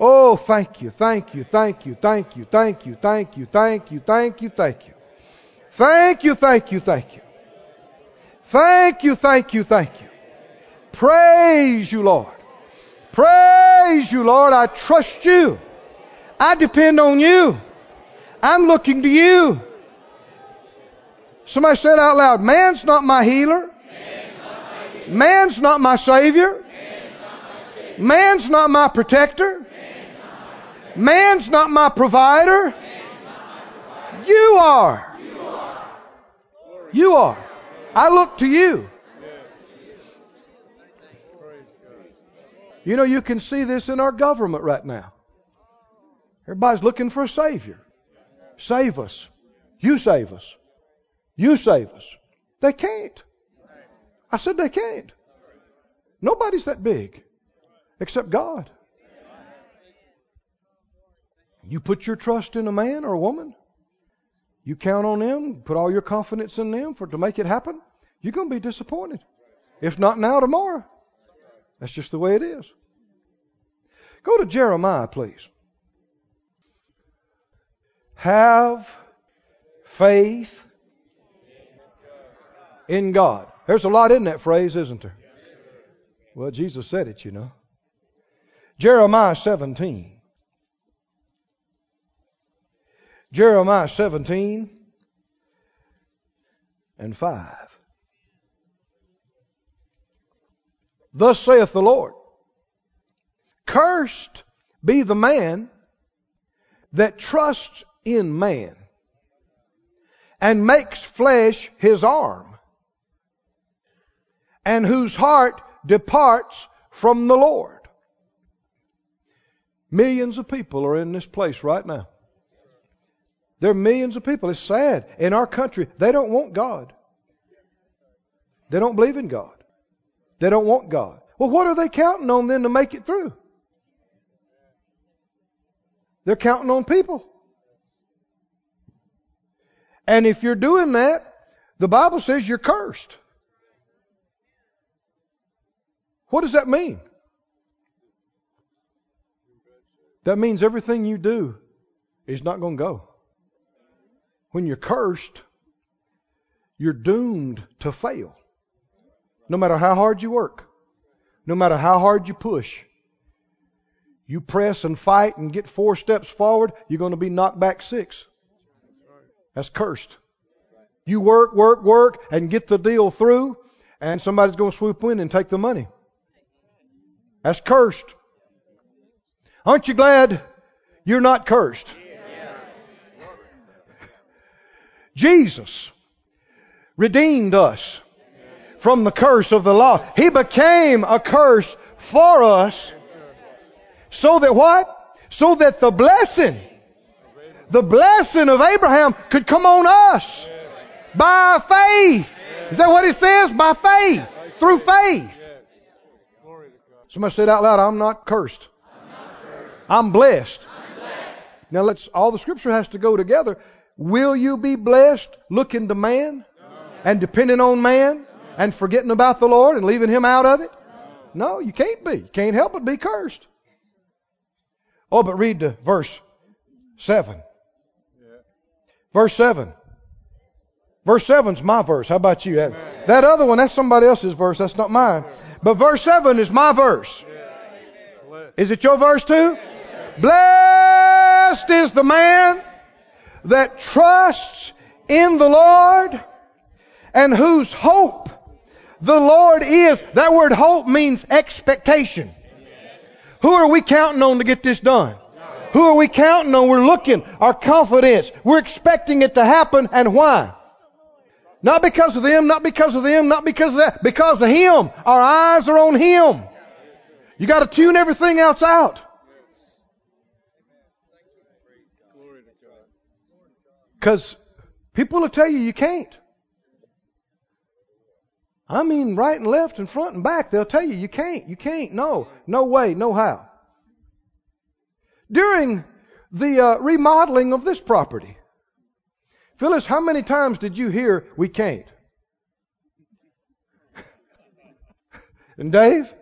Oh, thank you, thank you, thank you, thank you, thank you, thank you, thank you, thank you, thank you. Thank you, thank you, thank you. Thank you, thank you, thank you. Praise you, Lord. Praise you, Lord. I trust you. I depend on you. I'm looking to you. Somebody said out loud, man's not my healer. Man's not my savior. Man's not my protector. Man's not my provider. You are. You are. I look to you. You know, you can see this in our government right now. Everybody's looking for a Savior. Save us. You save us. You save us. They can't. I said they can't. Nobody's that big except God. You put your trust in a man or a woman, you count on them, put all your confidence in them for to make it happen, you're going to be disappointed. If not now, tomorrow. That's just the way it is. Go to Jeremiah, please. Have faith in God. There's a lot in that phrase, isn't there? Well, Jesus said it, you know. Jeremiah 17. Jeremiah 17 and 5. Thus saith the Lord Cursed be the man that trusts in man and makes flesh his arm, and whose heart departs from the Lord. Millions of people are in this place right now. There are millions of people. It's sad. In our country, they don't want God. They don't believe in God. They don't want God. Well, what are they counting on then to make it through? They're counting on people. And if you're doing that, the Bible says you're cursed. What does that mean? That means everything you do is not going to go. When you're cursed, you're doomed to fail. No matter how hard you work, no matter how hard you push, you press and fight and get four steps forward, you're going to be knocked back six. That's cursed. You work, work, work, and get the deal through, and somebody's going to swoop in and take the money. That's cursed. Aren't you glad you're not cursed? Jesus redeemed us from the curse of the law. He became a curse for us so that what? So that the blessing, the blessing of Abraham could come on us by faith. Is that what it says? By faith. Through faith. Somebody said out loud, I'm not cursed. I'm blessed. Now let's, all the scripture has to go together. Will you be blessed looking to man and depending on man and forgetting about the Lord and leaving him out of it? No, you can't be. You can't help but be cursed. Oh, but read the verse 7. Verse 7. Verse 7's my verse. How about you? That, that other one, that's somebody else's verse. That's not mine. But verse 7 is my verse. Is it your verse too? Blessed is the man that trusts in the Lord and whose hope the Lord is. That word hope means expectation. Who are we counting on to get this done? Who are we counting on? We're looking, our confidence. We're expecting it to happen, and why? Not because of them, not because of them, not because of that, because of Him. Our eyes are on Him. You got to tune everything else out. Because people will tell you you can't. I mean, right and left and front and back, they'll tell you you can't, you can't, no, no way, no how. During the uh, remodeling of this property, Phyllis, how many times did you hear we can't? and Dave?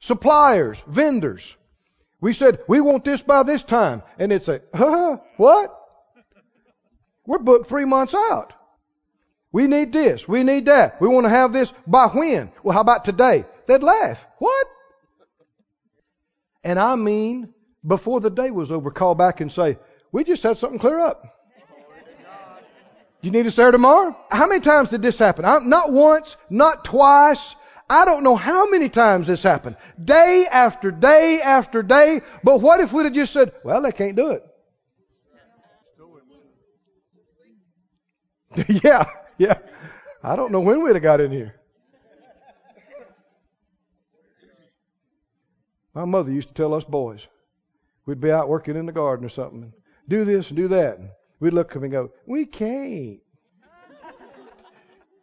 Suppliers, vendors. We said, we want this by this time. And it's a, huh, what? We're booked three months out. We need this. We need that. We want to have this by when? Well, how about today? They'd laugh. What? And I mean, before the day was over, call back and say, we just had something clear up. You need us there tomorrow? How many times did this happen? I, not once, not twice. I don't know how many times this happened. Day after day after day. But what if we'd have just said, well, they can't do it? yeah, yeah. I don't know when we'd have got in here. My mother used to tell us boys, we'd be out working in the garden or something, and do this and do that. And we'd look at them and go, we can't.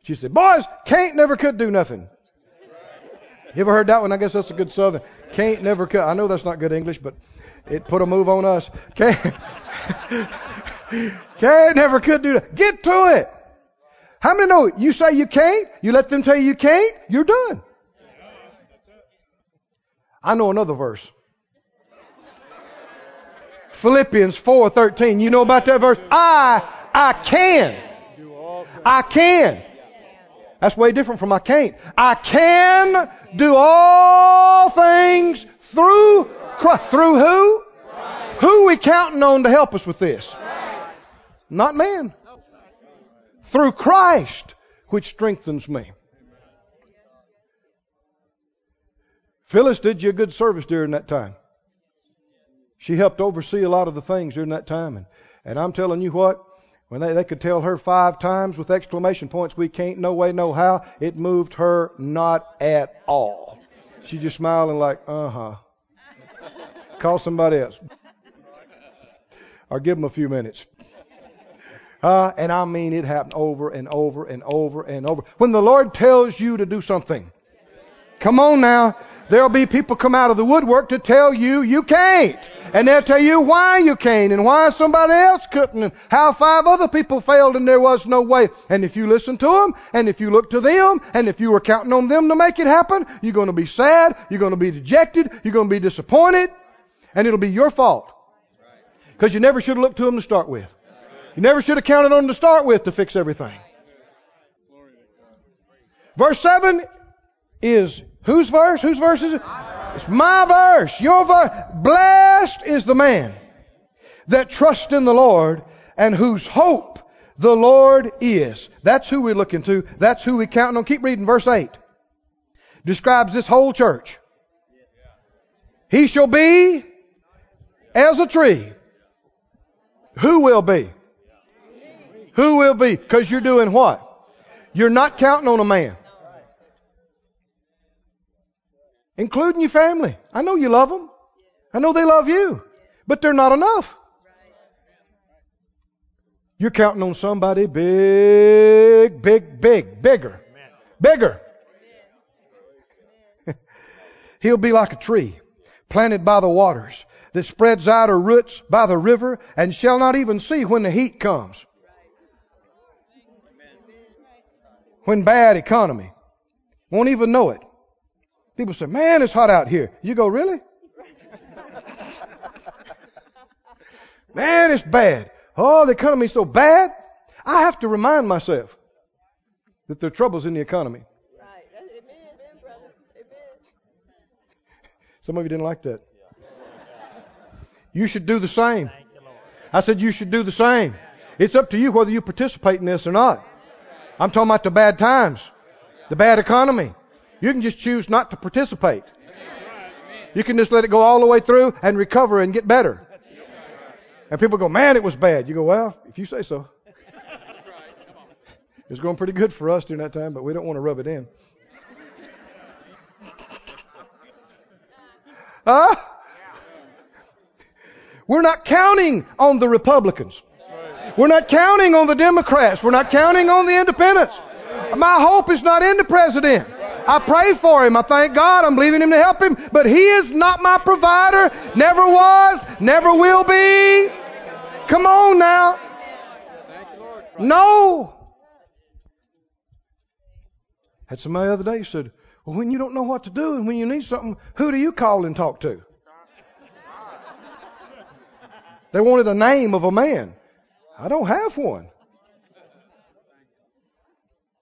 She said, boys, can't never could do nothing. You ever heard that one? I guess that's a good southern. Can't never could. I know that's not good English, but it put a move on us. Can't, can't never could do that. Get to it. How many know you say you can't, you let them tell you you can't, you're done. I know another verse. Philippians 4:13. You know about that verse? I I can. I can. That's way different from I can't. I can do all things through Christ. Through who? Christ. Who we counting on to help us with this? Christ. Not man. Through Christ, which strengthens me. Phyllis did you a good service during that time. She helped oversee a lot of the things during that time. And, and I'm telling you what, when they, they could tell her five times with exclamation points, we can't, no way, no how, it moved her not at all. She just smiling like, uh huh. Call somebody else. Or give them a few minutes. Uh, and I mean, it happened over and over and over and over. When the Lord tells you to do something, come on now. There'll be people come out of the woodwork to tell you you can't. And they'll tell you why you can't and why somebody else couldn't and how five other people failed and there was no way. And if you listen to them and if you look to them and if you were counting on them to make it happen, you're going to be sad, you're going to be dejected, you're going to be disappointed, and it'll be your fault. Because you never should have looked to them to start with. You never should have counted on to start with to fix everything. Verse 7 is Whose verse? Whose verse is it? It's my verse. Your verse. Blessed is the man that trusts in the Lord and whose hope the Lord is. That's who we're looking to. That's who we're counting on. Keep reading verse 8. Describes this whole church. He shall be as a tree. Who will be? Who will be? Because you're doing what? You're not counting on a man including your family. I know you love them. I know they love you, but they're not enough. You're counting on somebody big, big, big, bigger, bigger. He'll be like a tree planted by the waters that spreads out her roots by the river and shall not even see when the heat comes. When bad economy. Won't even know it. People say, man, it's hot out here. You go, really? man, it's bad. Oh, the economy's so bad. I have to remind myself that there are troubles in the economy. Right. Amen, brother. Amen. Some of you didn't like that. You should do the same. I said you should do the same. It's up to you whether you participate in this or not. I'm talking about the bad times, the bad economy. You can just choose not to participate. You can just let it go all the way through and recover and get better. And people go, man, it was bad. You go, well, if you say so. It was going pretty good for us during that time, but we don't want to rub it in. Huh? We're not counting on the Republicans. We're not counting on the Democrats. We're not counting on the independents. My hope is not in the president. I pray for him. I thank God. I'm believing him to help him. But he is not my provider. Never was. Never will be. Come on now. No. Had somebody the other day said, well, when you don't know what to do and when you need something, who do you call and talk to? They wanted a name of a man. I don't have one.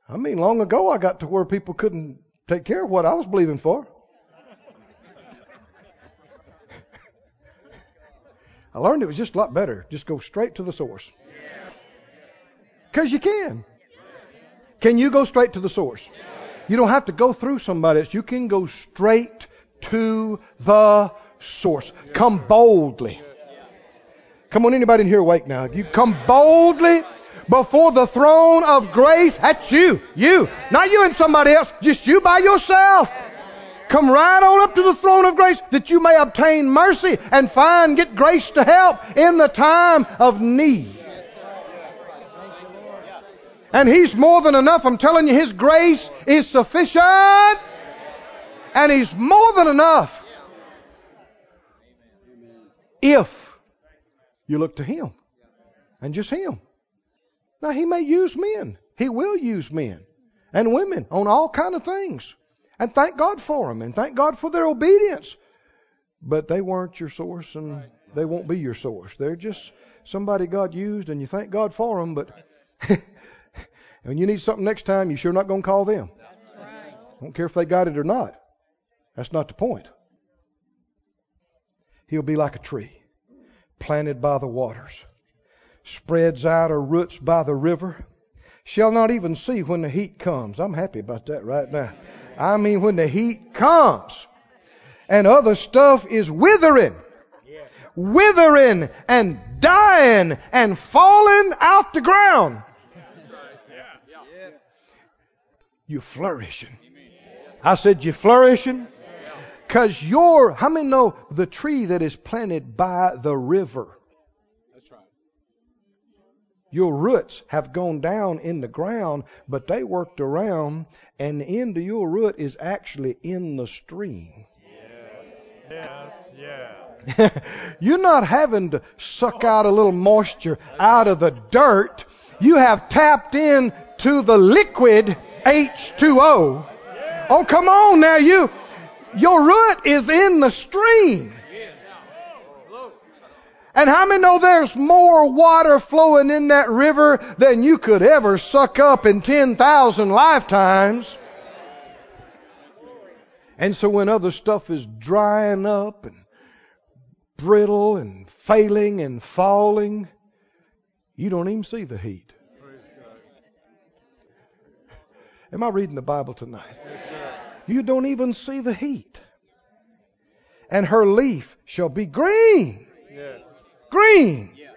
I mean, long ago I got to where people couldn't take care of what I was believing for. I learned it was just a lot better. Just go straight to the source. Because you can. Can you go straight to the source? You don't have to go through somebody else. You can go straight to the source. Come boldly. Come on, anybody in here awake now? You come boldly before the throne of grace. That's you. You. Not you and somebody else. Just you by yourself. Come right on up to the throne of grace that you may obtain mercy and find, get grace to help in the time of need. And He's more than enough. I'm telling you, His grace is sufficient. And He's more than enough. If you look to Him and just Him. Now He may use men. He will use men and women on all kind of things. And thank God for them and thank God for their obedience. But they weren't your source and they won't be your source. They're just somebody God used and you thank God for them, but when you need something next time, you're sure not going to call them. Don't care if they got it or not. That's not the point. He'll be like a tree planted by the waters, spreads out her roots by the river, shall not even see when the heat comes. I'm happy about that right now. I mean, when the heat comes and other stuff is withering, withering and dying and falling out the ground. You're flourishing. I said, You're flourishing. Because you're, how many know the tree that is planted by the river? That's right. Your roots have gone down in the ground, but they worked around, and the end of your root is actually in the stream. Yes. You're not having to suck out a little moisture out of the dirt. You have tapped in to the liquid H2O. Oh, come on now, you, your root is in the stream. And how many know there's more water flowing in that river than you could ever suck up in 10,000 lifetimes? And so when other stuff is drying up and brittle and failing and falling, you don't even see the heat. Am I reading the Bible tonight? You don't even see the heat. And her leaf shall be green. Yes. Green. Yes.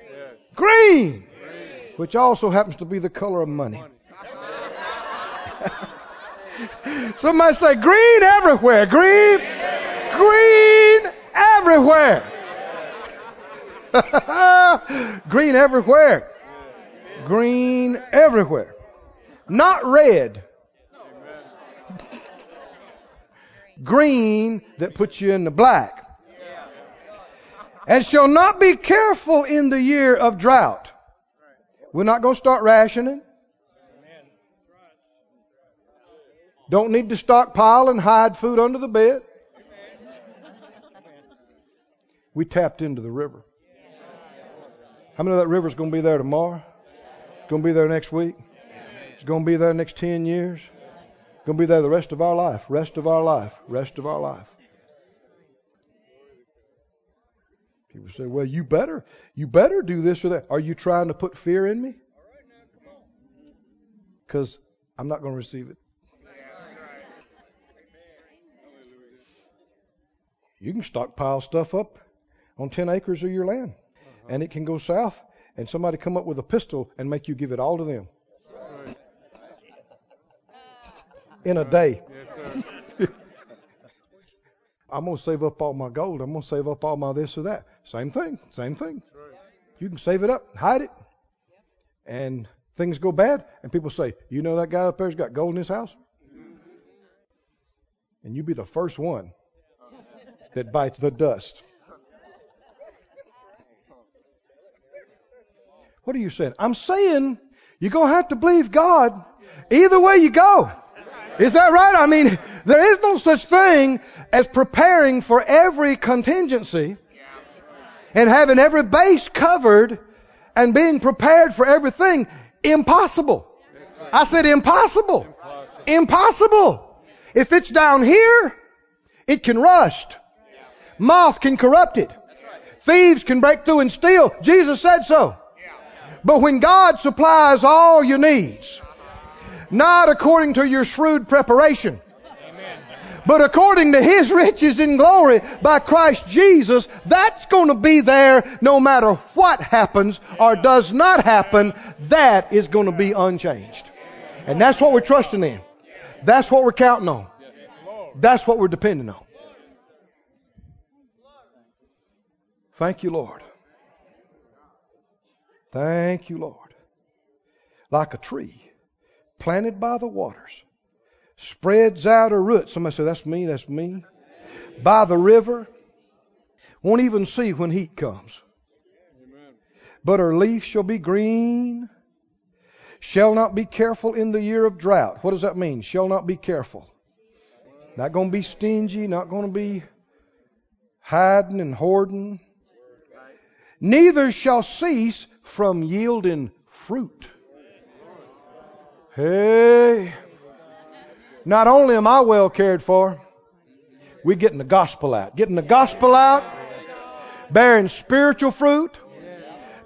Green. Which also happens to be the color of money. Somebody say green everywhere. Green. Green everywhere. green everywhere. Green everywhere. Not red. Green that puts you in the black. And shall not be careful in the year of drought. We're not going to start rationing. Don't need to stockpile and hide food under the bed. We tapped into the river. How many of that river's going to be there tomorrow? It's going to be there next week. It's going to be there next 10 years. Going to be there the rest of our life. Rest of our life. Rest of our life. People say, "Well, you better, you better do this or that." Are you trying to put fear in me? Because I'm not going to receive it. You can stockpile stuff up on 10 acres of your land, and it can go south, and somebody come up with a pistol and make you give it all to them in a day. Yes. I'm going to save up all my gold. I'm going to save up all my this or that. Same thing. Same thing. You can save it up, hide it, and things go bad, and people say, "You know that guy up there's got gold in his house," and you be the first one that bites the dust. What are you saying? I'm saying you're going to have to believe God either way you go. Is that right? I mean, there is no such thing as preparing for every contingency and having every base covered and being prepared for everything. Impossible. I said impossible. Impossible. If it's down here, it can rust. Moth can corrupt it. Thieves can break through and steal. Jesus said so. But when God supplies all your needs, not according to your shrewd preparation, but according to His riches in glory by Christ Jesus, that's going to be there no matter what happens or does not happen. That is going to be unchanged. And that's what we're trusting in. That's what we're counting on. That's what we're depending on. Thank you, Lord. Thank you, Lord. Like a tree planted by the waters, spreads out her roots. Somebody say, That's me, that's me. By the river, won't even see when heat comes. But her leaf shall be green, shall not be careful in the year of drought. What does that mean? Shall not be careful. Not going to be stingy, not going to be hiding and hoarding. Neither shall cease from yielding fruit. Hey. Not only am I well cared for, we're getting the gospel out. Getting the gospel out, bearing spiritual fruit.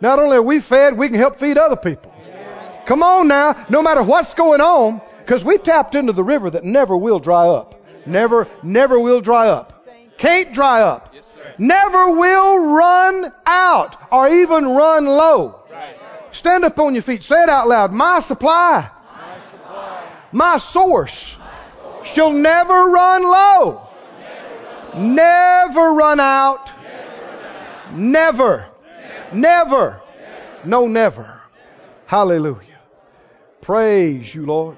Not only are we fed, we can help feed other people. Come on now, no matter what's going on, because we tapped into the river that never will dry up. Never, never will dry up. Can't dry up. Never will run out or even run low. Stand up on your feet. Say it out loud. My supply, my source shall never run low, never run out, never, never, no, never. Hallelujah. Praise you, Lord.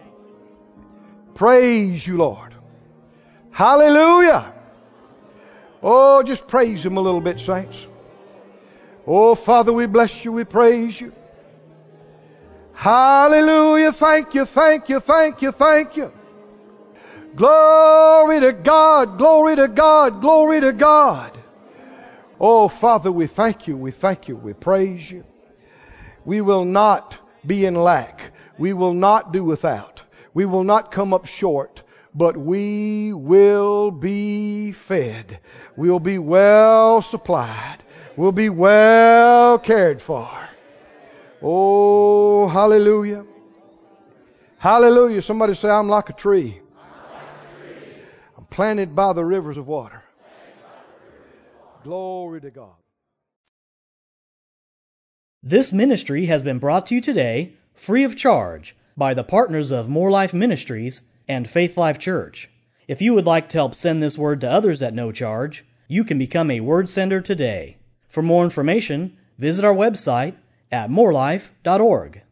Praise you, Lord. Hallelujah. Oh, just praise Him a little bit, saints. Oh, Father, we bless you, we praise you. Hallelujah. Thank you, thank you, thank you, thank you. Glory to God, glory to God, glory to God. Oh, Father, we thank you, we thank you, we praise you. We will not be in lack. We will not do without. We will not come up short, but we will be fed. We'll be well supplied. We'll be well cared for. Oh, hallelujah. Hallelujah. Somebody say, I'm like a tree. I'm planted by the rivers of water. Glory to God. This ministry has been brought to you today free of charge by the partners of Moore Life Ministries and Faith Life Church. If you would like to help send this word to others at no charge, you can become a word sender today. For more information, visit our website at moorelife.org.